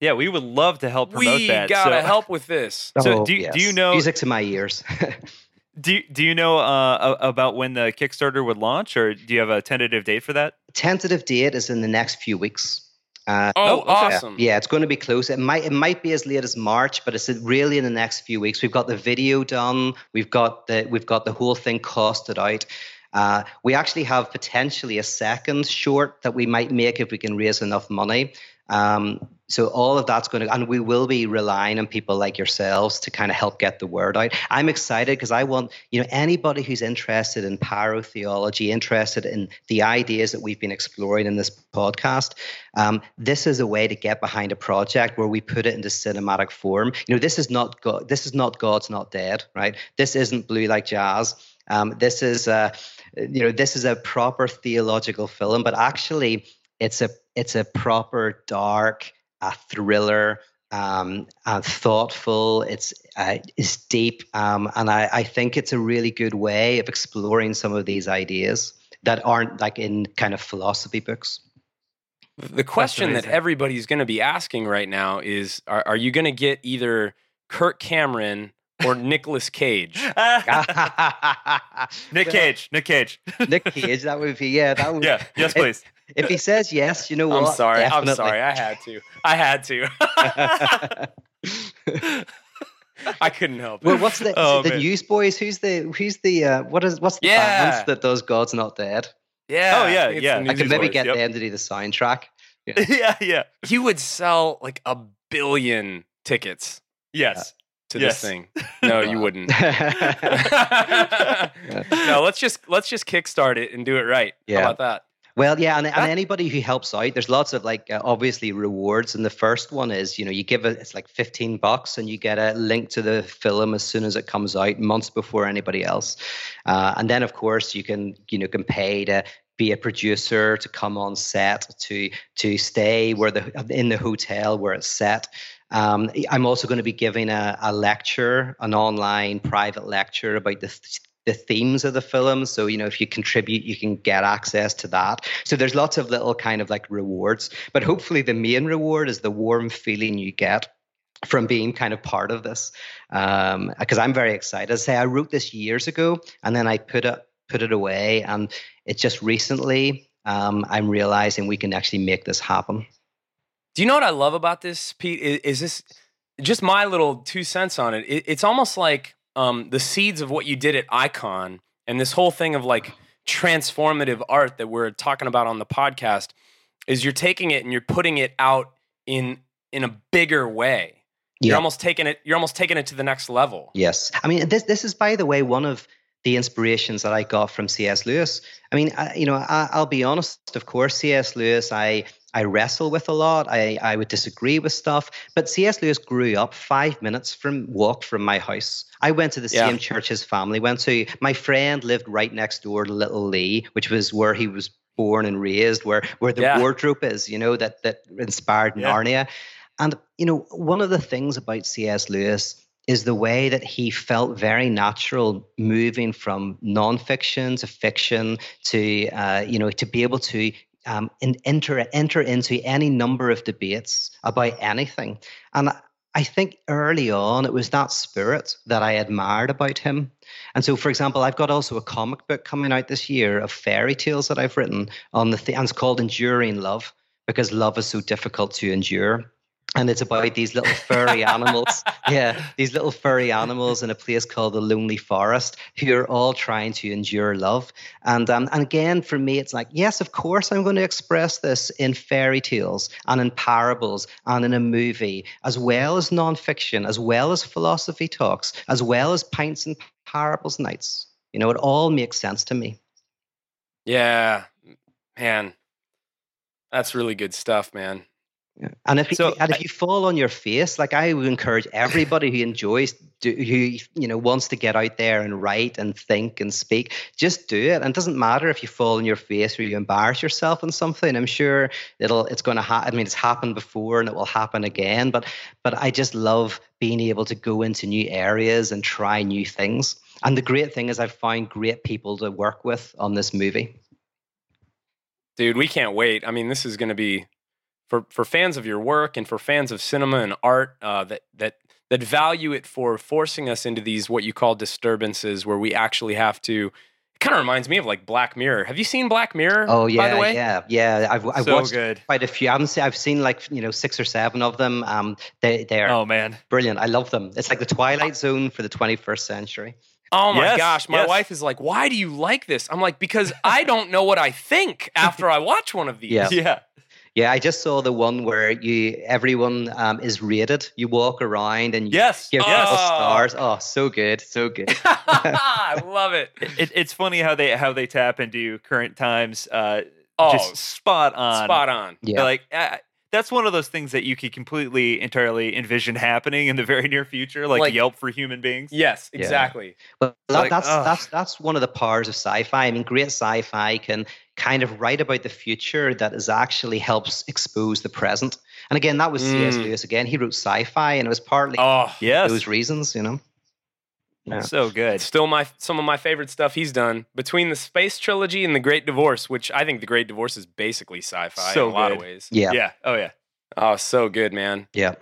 Yeah, we would love to help promote We that. We gotta so, help with this. So Oh, do you- do you know- music to my ears? Do do you know uh, about when the Kickstarter would launch, or do you have a tentative date for that? Tentative date is in the next few weeks. Uh, Oh, okay. awesome. Yeah, it's going to be close. It might it might be as late as March, but it's really in the next few weeks. We've got the video done. We've got the we've got the whole thing costed out. Uh, we actually have potentially a second short that we might make if we can raise enough money. Um, so all of that's going to, and we will be relying on people like yourselves to kind of help get the word out. I'm excited because I want, you know, anybody who's interested in pyrotheology, interested in the ideas that we've been exploring in this podcast. Um, this is a way to get behind a project where we put it into cinematic form. You know, this is not God. This is not God's not dead, right? This isn't blue like jazz. Um, this is a, you know, this is a proper theological film, but actually, it's a it's a proper dark a thriller um, and thoughtful. It's uh, it's deep, um, and I, I think it's a really good way of exploring some of these ideas that aren't like in kind of philosophy books. The question that everybody's going to be asking right now is: Are, are you going to get either Kirk Cameron or Nicolas Cage? Nick Cage. Nick Cage. Nick Cage, that would be yeah, that would. yeah. Yes, please. If he says yes, you know what? I'm sorry. Definitely. I'm sorry. I had to. I had to. I couldn't help it. well, what's the, Oh, the man. Newsboys? Who's the who's the uh, what is what's the Yeah. band that does God's Not Dead? yeah. Oh, yeah, I think it's yeah. I I could maybe get yep. them to do the soundtrack. yeah. Yeah. yeah. He would sell like a billion tickets Yes. To Yes. this thing. No, you wouldn't. no, let's just let's just kickstart it and do it right. Yeah. How about that? Well, yeah, and, and anybody who helps out, there's lots of like uh, obviously rewards. And the first one is, you know, you give it, it's like 15 bucks and you get a link to the film as soon as it comes out, months before anybody else. Uh, and then, of course, you can, you know, can pay to be a producer, to come on set, to to stay where the in the hotel where it's set. Um, I'm also going to be giving a, a lecture, an online private lecture about the the themes of the film. So, you know, if you contribute, you can get access to that. So there's lots of little kind of like rewards, but hopefully the main reward is the warm feeling you get from being kind of part of this. Um, because I'm very excited. As I say, I wrote this years ago and then I put it put it away and it's just recently um, I'm realizing we can actually make this happen. Do you know what I love about this, Pete? Is, is this just my little two cents on it? it it's almost like um, the seeds of what you did at Ikon and this whole thing of like transformative art that we're talking about on the podcast is you're taking it and you're putting it out in in a bigger way. You're almost taking it. You're almost taking it to the next level. Yes. I mean, this this is by the way one of the inspirations that I got from C.S. Lewis. I mean, I, you know, I, I'll be honest. Of course, C.S. Lewis, I I wrestle with a lot. I I would disagree with stuff, but C.S. Lewis grew up five minutes from walk from my house. I went to the Yeah. same church his family went to. My friend lived right next door to Little Lea, which was where he was born and raised, where where the Yeah. wardrobe is. You know that that inspired Yeah. Narnia. And you know, one of the things about C.S. Lewis is the way that he felt very natural moving from nonfiction to fiction to uh, you know to be able to um, in, enter enter into any number of debates about anything. And I think early on it was that spirit that I admired about him. And so, for example, I've got also a comic book coming out this year of fairy tales that I've written on the th- and it's called Enduring Love because love is so difficult to endure and it's about these little furry animals. Yeah, these little furry animals in a place called the Lonely Forest who are all trying to endure love. And um, and again, for me, it's like, yes, of course, I'm going to express this in fairy tales and in parables and in a movie, as well as nonfiction, as well as philosophy talks, as well as pints and parables nights. You know, it all makes sense to me. Yeah, man, that's really good stuff, man. Yeah. And if So you, and if you fall on your face, like I would encourage everybody who enjoys, do, who you know wants to get out there and write and think and speak, just do it. And it doesn't matter if you fall on your face or you embarrass yourself on something. I'm sure it'll it's going to happen. I mean, it's happened before and it will happen again. But but I just love being able to go into new areas and try new things. And the great thing is, I've found great people to work with on this movie. dude we can't wait i mean this is going to be for for fans of your work and for fans of cinema and art uh, that that that value it for forcing us into these what you call disturbances where we actually have to it kind of reminds me of like black mirror have you seen black mirror Oh yeah, by the way yeah, yeah. I've I've So watched good. quite a few. I haven't seen, I've seen like you know six or seven of them. Um, they they are Oh man. brilliant. I love them. It's like the Twilight Zone for the 21st century. Oh my Yes, gosh, my yes. wife is like, "Why do you like this?" I'm like, "Because I don't know what I think after I watch one of these." Yeah. Yeah. Yeah, I just saw the one where you everyone um, is rated. You walk around and you Yes. give yes. people stars. Oh, so good, so good. I love it. It, it's funny how they how they tap into current times. Uh, Oh, just spot on. spot on. Yeah. Like uh, that's one of those things that you could completely entirely envision happening in the very near future, like, Like- Yelp for human beings. Yes, Yeah. exactly. That, like, that's ugh. that's that's one of the powers of sci-fi. I mean, great sci-fi can kind of write about the future that is actually helps expose the present. And again, that was C.S. Mm. Lewis. Again, he wrote sci-fi, and it was partly Oh, Yes. those reasons. You know. Yeah. So good. Still my some of my favorite stuff he's done between the space trilogy and the Great Divorce, which I think the Great Divorce is basically sci-fi So in a lot of ways. Yeah. Yeah. Oh yeah. Oh, so good, man. Yeah.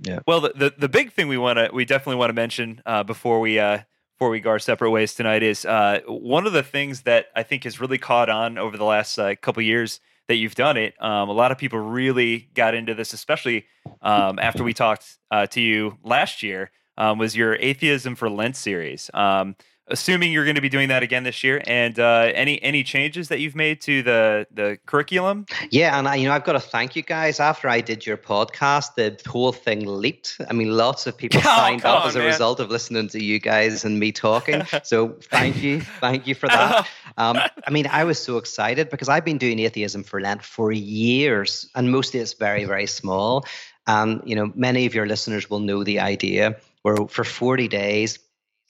Yeah. Well, the, the the big thing we want to we definitely want to mention uh, before we uh, before we go our separate ways tonight is uh, one of the things that I think has really caught on over the last uh, couple years that you've done it. Um, a lot of people really got into this, especially um, after we talked uh, to you last year. Um, was your Atheism for Lent series? Um, assuming you're going to be doing that again this year, and uh, any any changes that you've made to the the curriculum? Yeah, and I, you know, I've got to thank you guys. After I did your podcast, the whole thing leaped. I mean, lots of people Oh, signed up on, as a man. result of listening to you guys and me talking. So thank you, thank you for that. Um, I mean, I was so excited because I've been doing atheism for Lent for years, and mostly it's very, very small. And you know, many of your listeners will know the idea where for forty days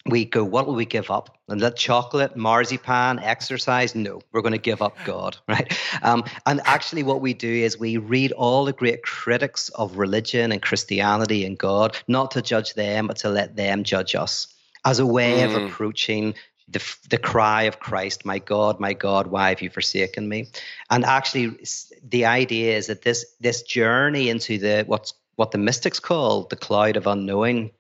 we go, what will we give up? And that chocolate, marzipan, exercise? No, we're going to give up God, right? Um, and actually, what we do is we read all the great critics of religion and Christianity and God, not to judge them, but to let them judge us as a way of Mm. approaching the, the cry of Christ, my God, my God, why have you forsaken me? And actually, the idea is that this this journey into the what's what the mystics call the cloud of unknowing,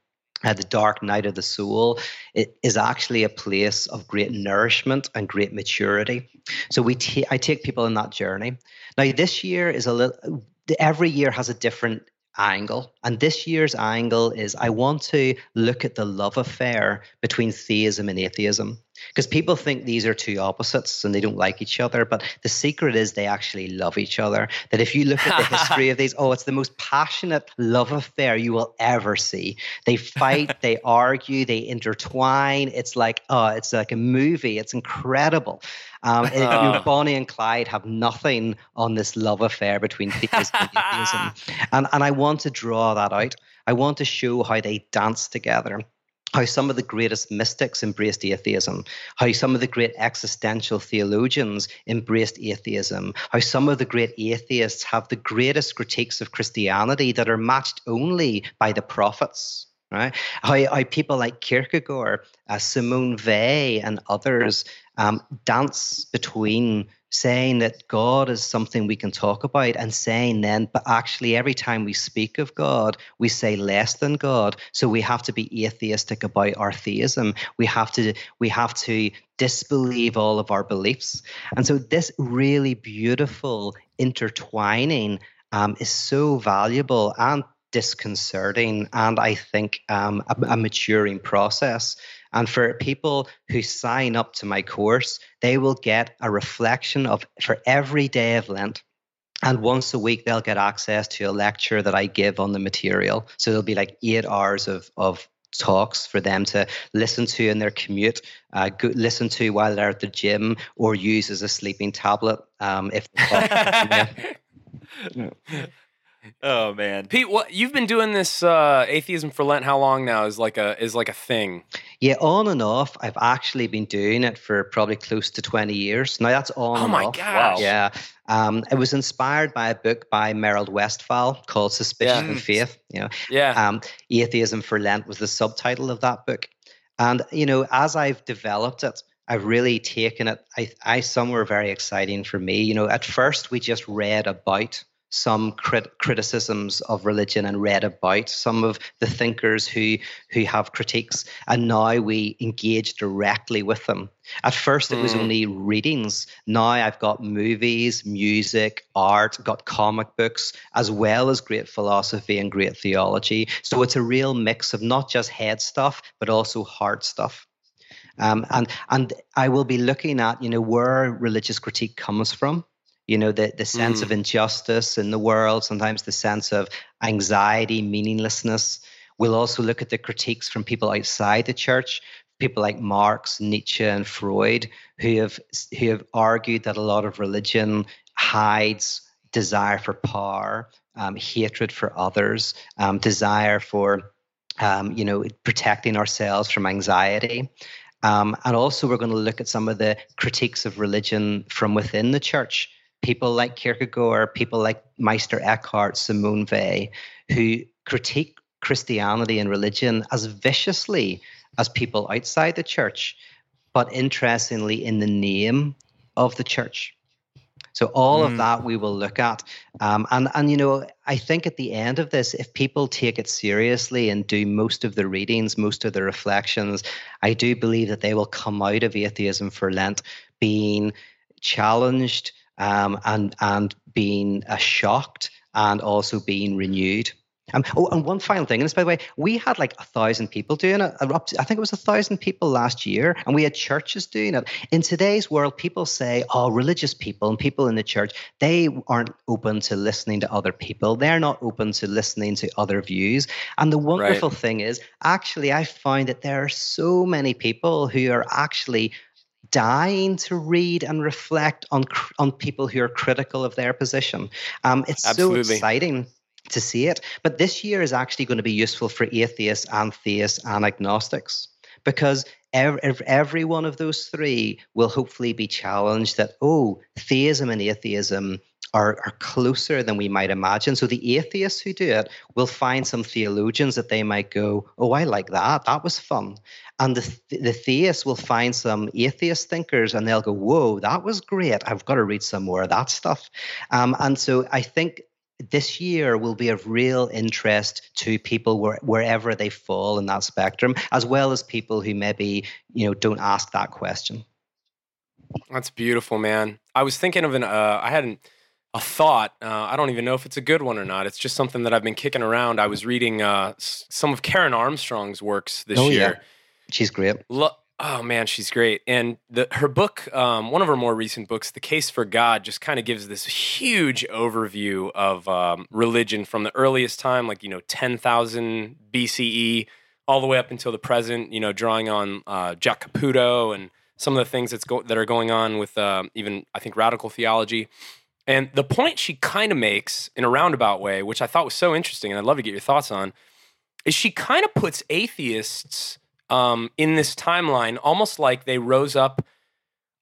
uh, the dark night of the soul, it is actually a place of great nourishment and great maturity. So we ta- I take people on that journey. Now this year is a little. Every year has a different angle, and this year's angle is I want to look at the love affair between theism and atheism. Because people think these are two opposites and they don't like each other, but the secret is they actually love each other. That if you look at the history of these, oh, it's the most passionate love affair you will ever see. They fight, they argue, they intertwine. It's like, oh, it's like a movie. It's incredible. Um, and, you. Bonnie and Clyde have nothing on this love affair between theism and atheism. And, and I want to draw that out. I want to show how they dance together how some of the greatest mystics embraced atheism, how some of the great existential theologians embraced atheism, how some of the great atheists have the greatest critiques of Christianity that are matched only by the prophets. Right? How, how people like Kierkegaard, uh, Simone Weil, and others um, dance between saying that God is something we can talk about and saying then, but actually, every time we speak of God, we say less than God. So we have to be atheistic about our theism. We have to we have to disbelieve all of our beliefs. And so this really beautiful intertwining um, is so valuable and disconcerting, and I think um, a, a maturing process. And for people who sign up to my course, they will get a reflection of for every day of Lent. And once a week, they'll get access to a lecture that I give on the material. So there'll be like eight hours of, of talks for them to listen to in their commute, uh, go, listen to while they're at the gym, or use as a sleeping tablet. Um, if Oh man. Pete, what you've been doing this uh, atheism for Lent? How long now? Is like a is like a thing. Yeah, on and off. I've actually been doing it for probably close to 20 years. Now that's on Oh and my off. gosh. Yeah. Um, it was inspired by a book by Merold Westphal called Suspicion Yeah. and Faith. You know, Yeah. um, Atheism for Lent was the subtitle of that book. And, you know, as I've developed it, I've really taken it. I, I some were very exciting for me. You know, at first we just read about some crit- criticisms of religion and read about some of the thinkers who who have critiques, and now we engage directly with them. At first, it was Mm. only readings. Now I've got movies, music, art, got comic books, as well as great philosophy and great theology. So it's a real mix of not just head stuff, but also heart stuff. Um, and and I will be looking at you know where religious critique comes from. You know the the sense of injustice in the world, sometimes the sense of anxiety, meaninglessness. We'll also look at the critiques from people outside the church, people like Marx, Nietzsche, and Freud, who have who have argued that a lot of religion hides desire for power, um, hatred for others, um, desire for um, you know protecting ourselves from anxiety. Um, and also, we're going to look at some of the critiques of religion from within the church. People like Kierkegaard, people like Meister Eckhart, Simone Weil, who critique Christianity and religion as viciously as people outside the church, but interestingly, in the name of the church. So all of that we will look at, um, and and you know I think at the end of this, if people take it seriously and do most of the readings, most of the reflections, I do believe that they will come out of atheism for Lent being challenged um, and and being uh, shocked and also being renewed. Um, oh, and one final thing, and this, by the way, we had like a thousand people doing it. uh, I think it was a thousand people last year, and we had churches doing it. In today's world, people say, "Oh, religious people and people in the church, they aren't open to listening to other people. They're not open to listening to other views." And the wonderful thing is, actually, I find that there are so many people who are actually dying to read and reflect on on people who are critical of their position. Um, it's Absolutely. so exciting to see it. But this year is actually going to be useful for atheists and theists and agnostics because every, every one of those three will hopefully be challenged that, oh, theism and atheism are, are closer than we might imagine. So the atheists who do it will find some theologians that they might go, oh, I like that. That was fun. And the, th- the theists will find some atheist thinkers and they'll go, whoa, that was great. I've got to read some more of that stuff. Um, and so I think this year will be of real interest to people where, wherever they fall in that spectrum, as well as people who maybe you know don't ask that question. That's beautiful, man. I was thinking of an. Uh, I had an, a thought. Uh, I don't even know if it's a good one or not. It's just something that I've been kicking around. I was reading uh, some of Karen Armstrong's works this Oh, yeah. She's great. Lo- oh man, she's great. And the her book, um, one of her more recent books, "The Case for God," just kind of gives this huge overview of um, religion from the earliest time, like you know, ten thousand BCE, all the way up until the present. You know, drawing on uh, Jack Caputo and some of the things that's go- that are going on with um, even I think radical theology. And the point she kind of makes in a roundabout way, which I thought was so interesting, and I'd love to get your thoughts on, is she kind of puts atheists um, in this timeline almost like they rose up,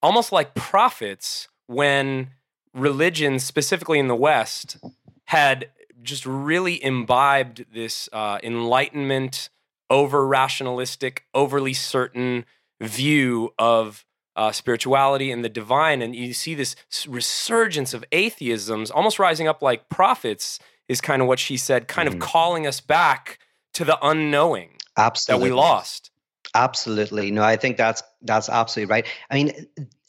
almost like prophets when religion, specifically in the West, had just really imbibed this uh, enlightenment, over rationalistic, overly certain view of uh, spirituality and the divine. And you see this resurgence of atheisms almost rising up like prophets, is kind of what she said, kind of calling us back to the unknowing that we lost. Absolutely. No, I think that's that's absolutely right. I mean,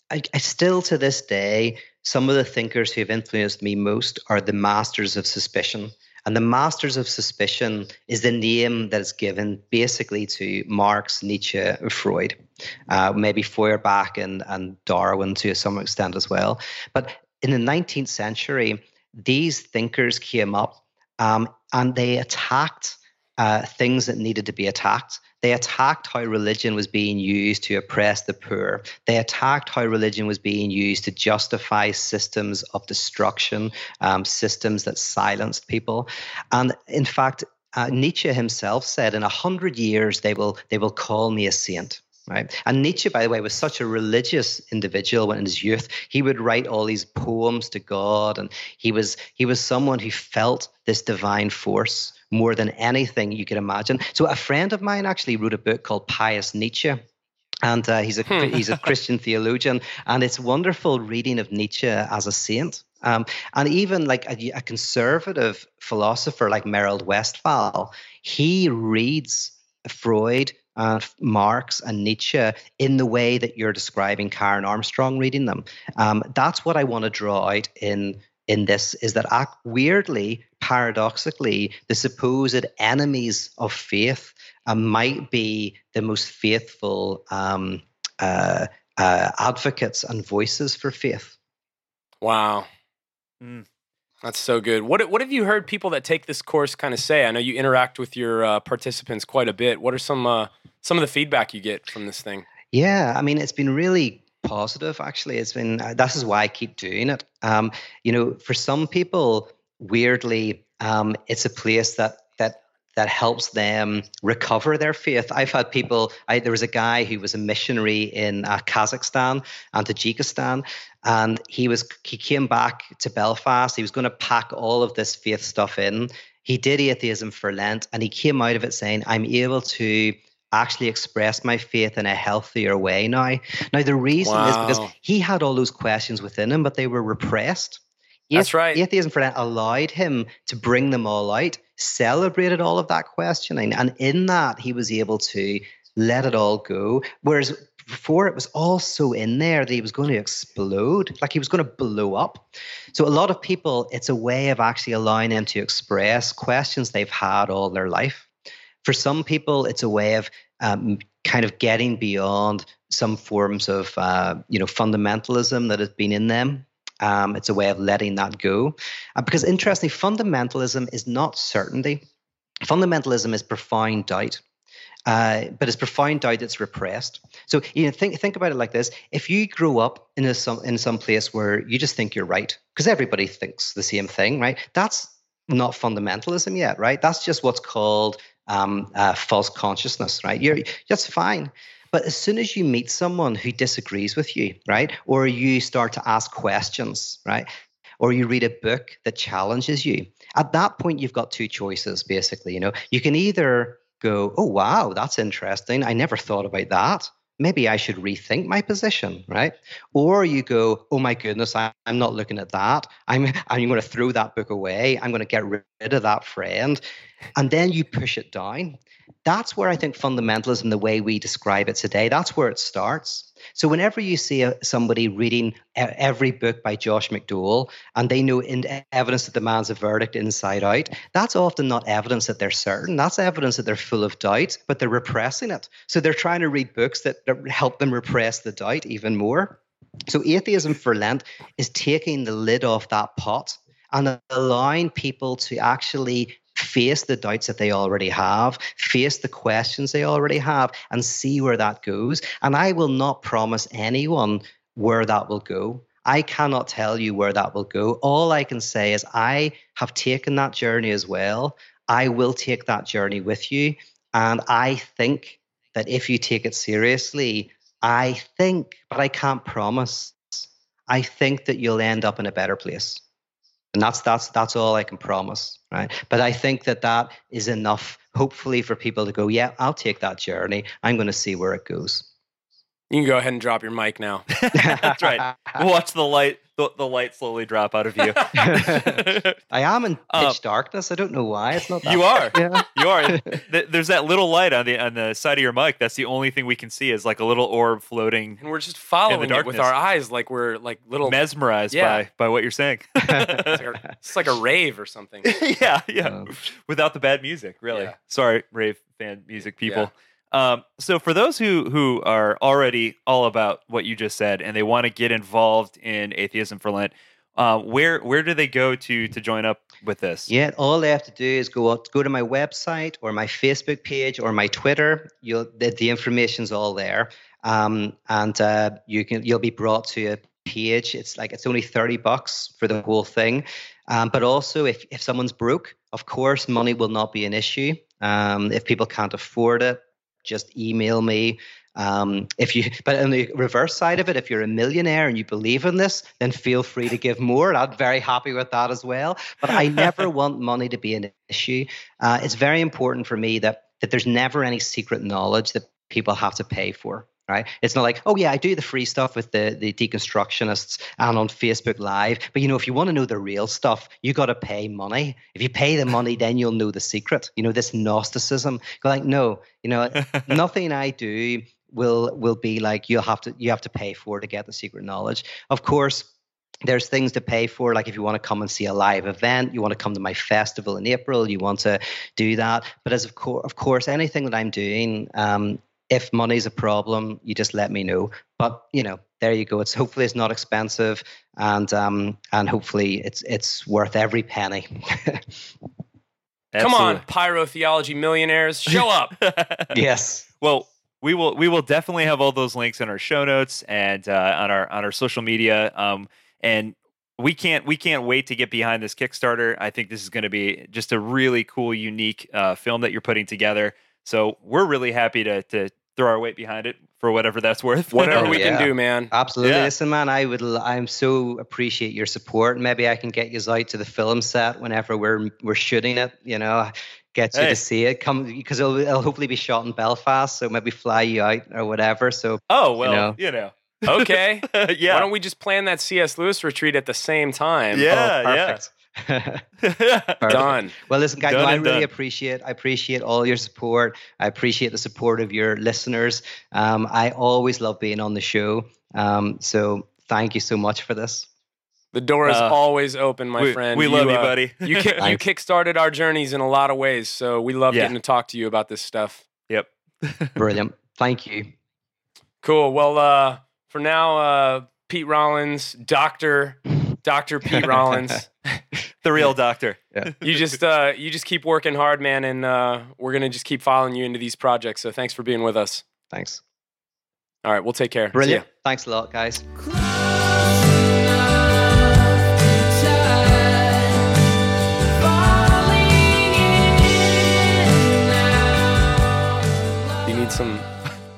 I, I still to this day, some of the thinkers who have influenced me most are the masters of suspicion. And the masters of suspicion is the name that is given basically to Marx, Nietzsche, Freud, uh, maybe Feuerbach and, and Darwin to some extent as well. But in the 19th century, these thinkers came up um, and they attacked uh, things that needed to be attacked. They attacked how religion was being used to oppress the poor. They attacked how religion was being used to justify systems of destruction, um, systems that silenced people. And in fact, uh, Nietzsche himself said, "In a hundred years, they will they will call me a saint." Right. And Nietzsche, by the way, was such a religious individual when in his youth. He would write all these poems to God, and he was he was someone who felt this divine force more than anything you could imagine. So a friend of mine actually wrote a book called Pious Nietzsche. And uh, he's a he's a Christian theologian, and it's wonderful reading of Nietzsche as a saint. Um, and even like a, a conservative philosopher like Merold Westphal, he reads Freud, and Marx, and Nietzsche in the way that you're describing Karen Armstrong reading them. Um, that's what I want to draw out in in this is that ac- weirdly, paradoxically, the supposed enemies of faith uh, might be the most faithful um, uh, uh, advocates and voices for faith. Wow. Mm. That's so good. What what have you heard people that take this course kind of say? I know you interact with your uh, participants quite a bit. What are some uh, some of the feedback you get from this thing? Yeah, I mean, it's been really positive. Actually, it's been. Uh, this is why I keep doing it. Um, you know, for some people, weirdly, um, it's a place that that that helps them recover their faith. I've had people. I, there was a guy who was a missionary in uh, Kazakhstan and Tajikistan, and he was he came back to Belfast. He was going to pack all of this faith stuff in. He did atheism for Lent, and he came out of it saying, "I'm able to." Actually express my faith in a healthier way now. Now the reason is because he had all those questions within him, but they were repressed. That's right. Atheism for that allowed him to bring them all out, celebrated all of that questioning, and in that he was able to let it all go. Whereas before it was all so in there that he was going to explode, like he was going to blow up. So a lot of people, it's a way of actually allowing them to express questions they've had all their life. For some people, it's a way of um, kind of getting beyond some forms of, uh, you know, fundamentalism that has been in them. Um, it's a way of letting that go. Uh, because interestingly, fundamentalism is not certainty. Fundamentalism is profound doubt. Uh, but it's profound doubt that's repressed. So you know, think think about it like this: if you grow up in a some in some place where you just think you're right, because everybody thinks the same thing, right? That's not fundamentalism yet, right? That's just what's called um, uh, false consciousness, right? You're that's fine. But as soon as you meet someone who disagrees with you, right, or you start to ask questions, right, or you read a book that challenges you, at that point you've got two choices basically. You know, you can either go, oh wow, that's interesting. I never thought about that. Maybe I should rethink my position, right? Or you go, oh my goodness, I, I'm not looking at that. I'm I'm going to throw that book away. I'm going to get rid of that friend, and then you push it down. That's where I think fundamentalism, the way we describe it today, that's where it starts. So whenever you see a, somebody reading every book by Josh McDowell and they know in, Evidence That Demands a Verdict inside out, that's often not evidence that they're certain. That's evidence that they're full of doubt, but they're repressing it. So they're trying to read books that, that help them repress the doubt even more. So atheism for Lent is taking the lid off that pot and allowing people to actually face the doubts that they already have, face the questions they already have, and see where that goes. And I will not promise anyone where that will go. I cannot tell you where that will go. All I can say is I have taken that journey as well. I will take that journey with you. And I think that if you take it seriously, I think, but I can't promise, I think that you'll end up in a better place and that's that's that's all I can promise, right? But I think that that is enough, hopefully, for people to go, yeah, I'll take that journey. I'm going to see where it goes. You can go ahead and drop your mic now. That's right. Watch the light the, the light slowly drop out of you. I am in pitch Uh, darkness. I don't know why. It's not. That you are. Yeah. You are. There's that little light on the on the side of your mic. That's the only thing we can see is like a little orb floating, and we're just following it with our eyes, like we're like little. mesmerized Yeah. by by what you're saying. it's, like a, it's like a rave or something. yeah, yeah. Um, Without the bad music, really. Yeah. Sorry, rave fan music people. Um, so for those who who are already all about what you just said and they want to get involved in atheism for Lent, uh, where where do they go to to join up with this? Yeah, all they have to do is go out, go to my website or my Facebook page or my Twitter. You'll the, the information's all there, um, and uh, you can you'll be brought to a page. It's like it's only thirty bucks for the whole thing, um, but also if if someone's broke, of course, money will not be an issue. Um, if people can't afford it, just email me. Um, if you, but on the reverse side of it, if you're a millionaire and you believe in this, then feel free to give more. And I'm very happy with that as well. But I never want money to be an issue. Uh, it's very important for me that that there's never any secret knowledge that people have to pay for. Right? It's not like, oh yeah, I do the free stuff with the the deconstructionists and on Facebook Live. But you know, if you want to know the real stuff, you got to pay money. If you pay the money, then you'll know the secret. You know, this Gnosticism. Go like, no, you know, nothing I do will will be like you'll have to you have to pay for to get the secret knowledge. Of course, there's things to pay for, like if you want to come and see a live event, you want to come to my festival in April, you want to do that. But as of course, of course, anything that I'm doing, um, if money's a problem, you just let me know. But you know, there you go. It's hopefully it's not expensive, and um, and hopefully it's it's worth every penny. Come on, pyrotheology millionaires, show up. yes. Well, we will we will definitely have all those links in our show notes and uh, on our on our social media. Um, and we can't we can't wait to get behind this Kickstarter. I think this is going to be just a really cool, unique uh, film that you're putting together. So we're really happy to to throw our weight behind it for whatever that's worth. Whatever Oh, we yeah. can do, man. Absolutely. Yeah. Listen, man, I would. I'm so appreciate your support. Maybe I can get you out to the film set whenever we're we're shooting it. You know, get you Hey. to see it. Come because it'll, it'll hopefully be shot in Belfast. So maybe fly you out or whatever. So Oh well, know. you know. Okay. yeah. Why don't we just plan that C.S. Lewis retreat at the same time? Yeah, oh, perfect. yeah. Done. Well, listen, guys, no, I really done. appreciate. I appreciate all your support. I appreciate the support of your listeners. Um, I always love being on the show. Um, so thank you so much for this. The door is Uh, always open, my we, friend. we love you, uh, buddy. You kick, you kickstarted our journeys in a lot of ways, so we love Yeah. getting to talk to you about this stuff. yep. Brilliant. Thank you. Cool. Well, uh, for now, uh, Pete Rollins, Doctor Doctor Pete Rollins, The real doctor. Yeah. you just uh, you just keep working hard, man, and uh, we're gonna just keep following you into these projects. So thanks for being with us. Thanks. All right, we'll take care. Brilliant. Thanks a lot, guys. Do you need some?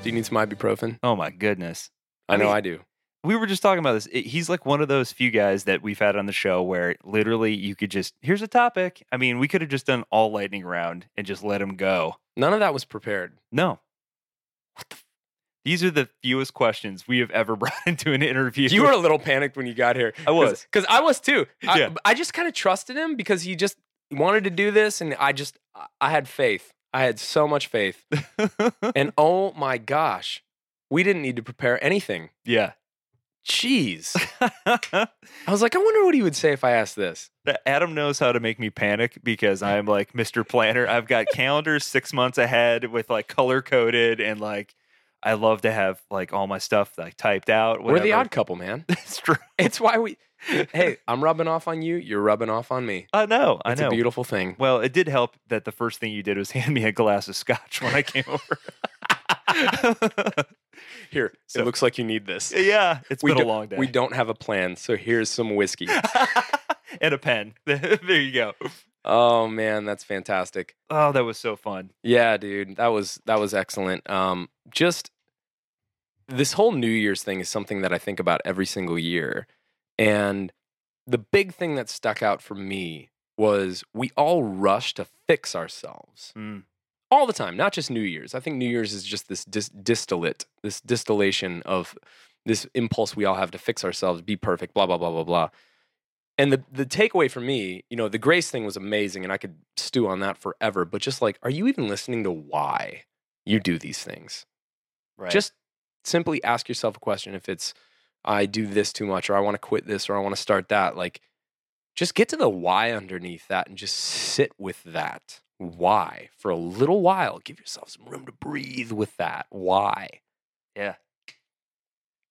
Do you need some ibuprofen? Oh my goodness. I know mean- I do. We were just talking about this. It- he's like one of those few guys that we've had on the show where literally you could just here's a topic. I mean, we could have just done all lightning round and just let him go. None of that was prepared. No. What the f- These are the fewest questions we have ever brought into an interview. You were a little panicked when you got here. I was. because I was too. I, Yeah. I just kind of trusted him because he just wanted to do this, and I just I had faith. I had so much faith, and oh my gosh, we didn't need to prepare anything. yeah. Jeez, I was like, I wonder what he would say if I asked this. Adam knows how to make me panic because I'm like Mr. Planner. I've got calendars six months ahead with like color coded and like I love to have like all my stuff like typed out. We're the odd couple, man. It's true. It's why we. hey, I'm rubbing off on you. You're rubbing off on me. I know. I It's know. a beautiful thing. Well, it did help that the first thing you did was hand me a glass of scotch when I came over. Here, So- it looks like you need this. yeah, it's we been a do- long day. We don't have a plan, so here's some whiskey. and a pen. there you go. oh man, that's fantastic. Oh, that was so fun. Yeah, dude, that was that was excellent. Um, just this whole New Year's thing is something that I think about every single year, and the big thing that stuck out for me was we all rush to fix ourselves Mm. All the time, not just New Year's. I think New Year's is just this dis- distillate, this distillation of this impulse we all have to fix ourselves, be perfect, blah blah blah blah blah. And the the takeaway for me, you know, the grace thing was amazing, and I could stew on that forever. But just like, are you even listening to why you do these things? Right. Just simply ask yourself a question. If it's I do this too much, or I want to quit this, or I want to start that, like, just get to the why underneath that, and just sit with that why for a little while. Give yourself some room to breathe with that why. Yeah.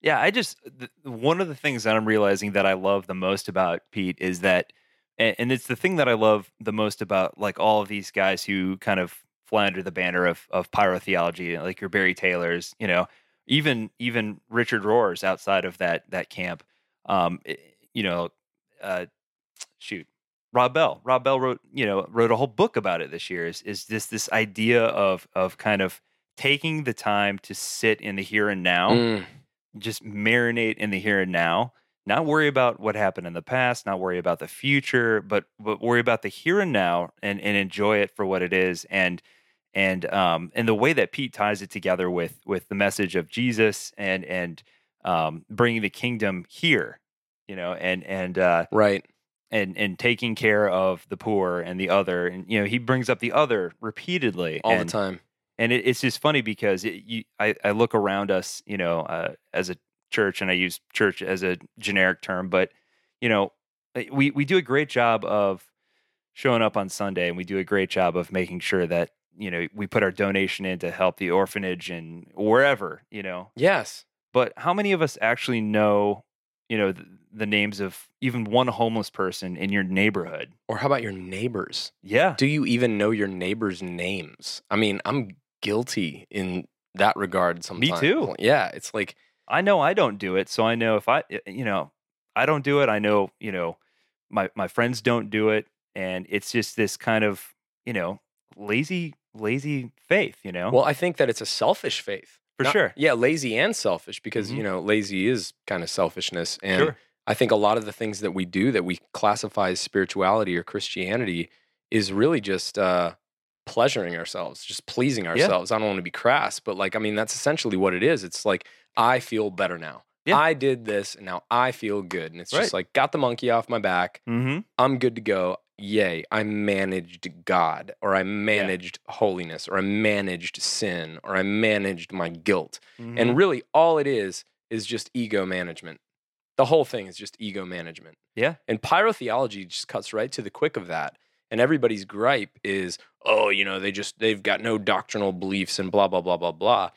Yeah, I just th- one of the things that I'm realizing that I love the most about Pete is that and, and it's the thing that I love the most about like all of these guys who kind of fly under the banner of of pyrotheology, like your Barry Taylors, you know, even even Richard Rohr's outside of that that camp. Um, i- you know, uh, shoot, Rob Bell. Rob Bell wrote, you know, wrote a whole book about it this year. Is is this this idea of of kind of taking the time to sit in the here and now, Mm, just marinate in the here and now, not worry about what happened in the past, not worry about the future, but but worry about the here and now and and enjoy it for what it is and and um and the way that Pete ties it together with with the message of Jesus and and um bringing the kingdom here, you know, and and uh right. And and taking care of the poor and the other and you know he brings up the other repeatedly All and, the time. and it, it's just funny because it, you, I, I look around us, you know, uh, as a church, and I use church as a generic term, but you know, uh, we we do a great job of showing up on Sunday, and we do a great job of making sure that you know, we put our donation in to help the orphanage and wherever, you know. Yes. But how many of us actually know, you know, the, the names of even one homeless person in your neighborhood? Or how about your neighbors? Yeah. Do you even know your neighbors' names? I mean, I'm guilty in that regard sometimes. Me too. Yeah, it's like I know I don't do it, so I know if I, you know, I don't do it. I know, you know, my my friends don't do it, and it's just this kind of, you know, lazy, lazy faith. You know, Well, I think that it's a selfish faith. For Not- sure. Yeah, lazy and selfish because, Mhm. you know, lazy is kind of selfishness. And Sure. I think a lot of the things that we do that we classify as spirituality or Christianity is really just uh, pleasuring ourselves, just pleasing ourselves. I don't want to be crass, but like, I mean, that's essentially what it is. It's like, I feel better now. Yeah. I did this and now I feel good. And it's Right. just like, got the monkey off my back. mm-hmm. I'm good to go. Yay, I managed God, or I managed holiness, or I managed sin, or I managed my guilt. Mm-hmm. And really, all it is is just ego management. The whole thing is just ego management. yeah, And pyrotheology just cuts right to the quick of that. And everybody's gripe is, oh, you know, they just, they've got no doctrinal beliefs and blah, blah, blah, blah, blah.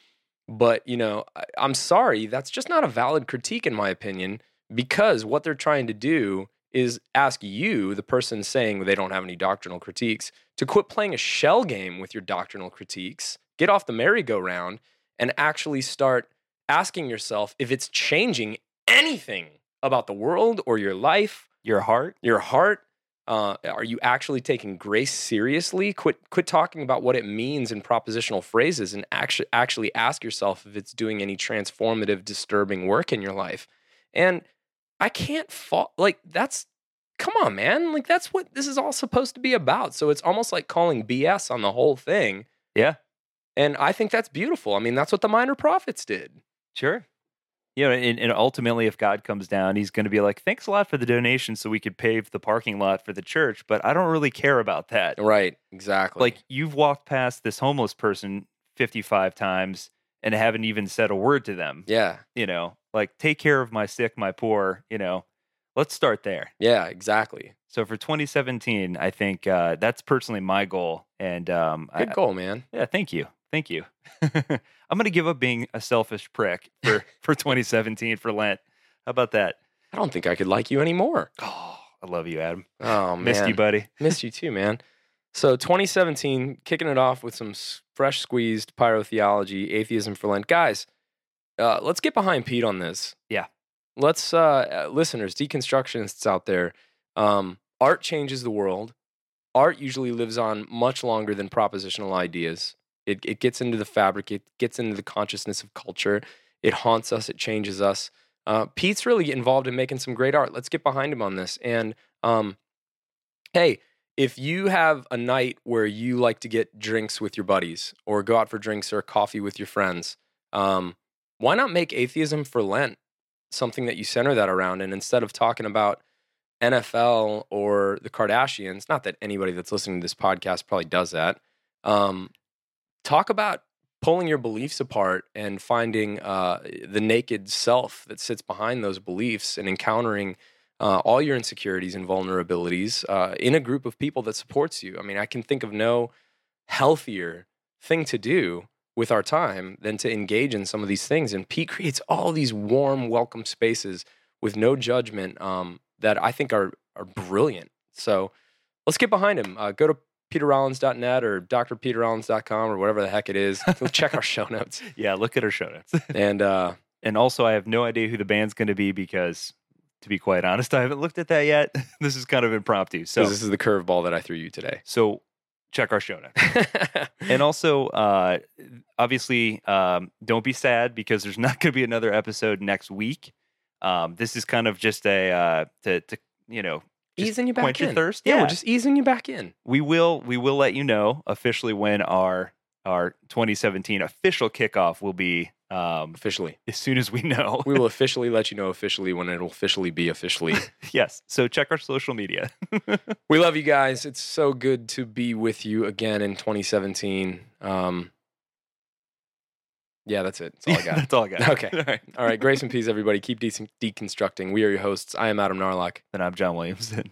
But, you know, I, I'm sorry, that's just not a valid critique, in my opinion, because what they're trying to do is ask you, the person saying they don't have any doctrinal critiques, to quit playing a shell game with your doctrinal critiques, get off the merry-go-round, and actually start asking yourself if it's changing anything about the world or your life your heart. your heart uh, are you actually taking grace seriously? Quit quit talking about what it means in propositional phrases and actually actually ask yourself if it's doing any transformative disturbing work in your life. And i can't fault like that's come on man like that's what this is all supposed to be about. So it's almost like calling bs on the whole thing. Yeah, and i think that's beautiful. I mean that's what the minor prophets did. Sure. You know, and, and ultimately, if God comes down, He's going to be like, "Thanks a lot for the donation, so we could pave the parking lot for the church." But I don't really care about that. right exactly Like you've walked past this homeless person fifty-five times and haven't even said a word to them. yeah You know, like take care of my sick, my poor. You know, let's start there. yeah exactly So for 2017, I think uh, that's personally my goal. And um, I, good goal man yeah, thank you, thank you. I'm going to give up being a selfish prick for for 2017 for Lent. How about that? i don't think i could like you anymore Oh, I love you, Adam. oh man Missed you, buddy. Missed you too, man. So 2017, kicking it off with some fresh squeezed pyrotheology, atheism for Lent. Guys, uh, let's get behind Pete on this. Yeah. Let's, uh, uh, listeners, deconstructionists out there, um, art changes the world. Art usually lives on much longer than propositional ideas. It, it gets into the fabric, it gets into the consciousness of culture. It haunts us, it changes us. Uh, Pete's really involved in making some great art. Let's get behind him on this. And um, hey, if you have a night where you like to get drinks with your buddies or go out for drinks or coffee with your friends, um, why not make atheism for Lent something that you center that around? And instead of talking about NFL or the Kardashians, not that anybody that's listening to this podcast probably does that, um, talk about pulling your beliefs apart and finding uh, the naked self that sits behind those beliefs and encountering uh, all your insecurities and vulnerabilities uh, in a group of people that supports you. I mean, I can think of no healthier thing to do with our time than to engage in some of these things. And Pete creates all these warm, welcome spaces with no judgment um, that I think are are brilliant. So let's get behind him. Uh, go to peterrollins.net or drpeterrollins.com or whatever the heck it is. Check our show notes. Yeah, look at our show notes. And uh, and also, I have no idea who the band's going to be because, to be quite honest, I haven't looked at that yet. this is kind of impromptu. So, this is the curveball that I threw you today. so check our show notes. and also, uh, obviously, um, don't be sad because there's not going to be another episode next week. Um, this is kind of just a uh, to to you know easing you back quench in. your thirst. Yeah, Yeah. we're just easing you back in. we will we will let you know officially when our our 2017 official kickoff will be um, Officially. as soon as we know. We will officially let you know officially when it'll officially be officially. yes. So check our social media. we love you guys. It's so good to be with you again in 2017. Um, yeah, that's it. That's all I got. That's all I got. Okay. All right. all right. Grace and peace, everybody. Keep de- deconstructing. We are your hosts. I am Adam Narloch. And I'm John Williamson.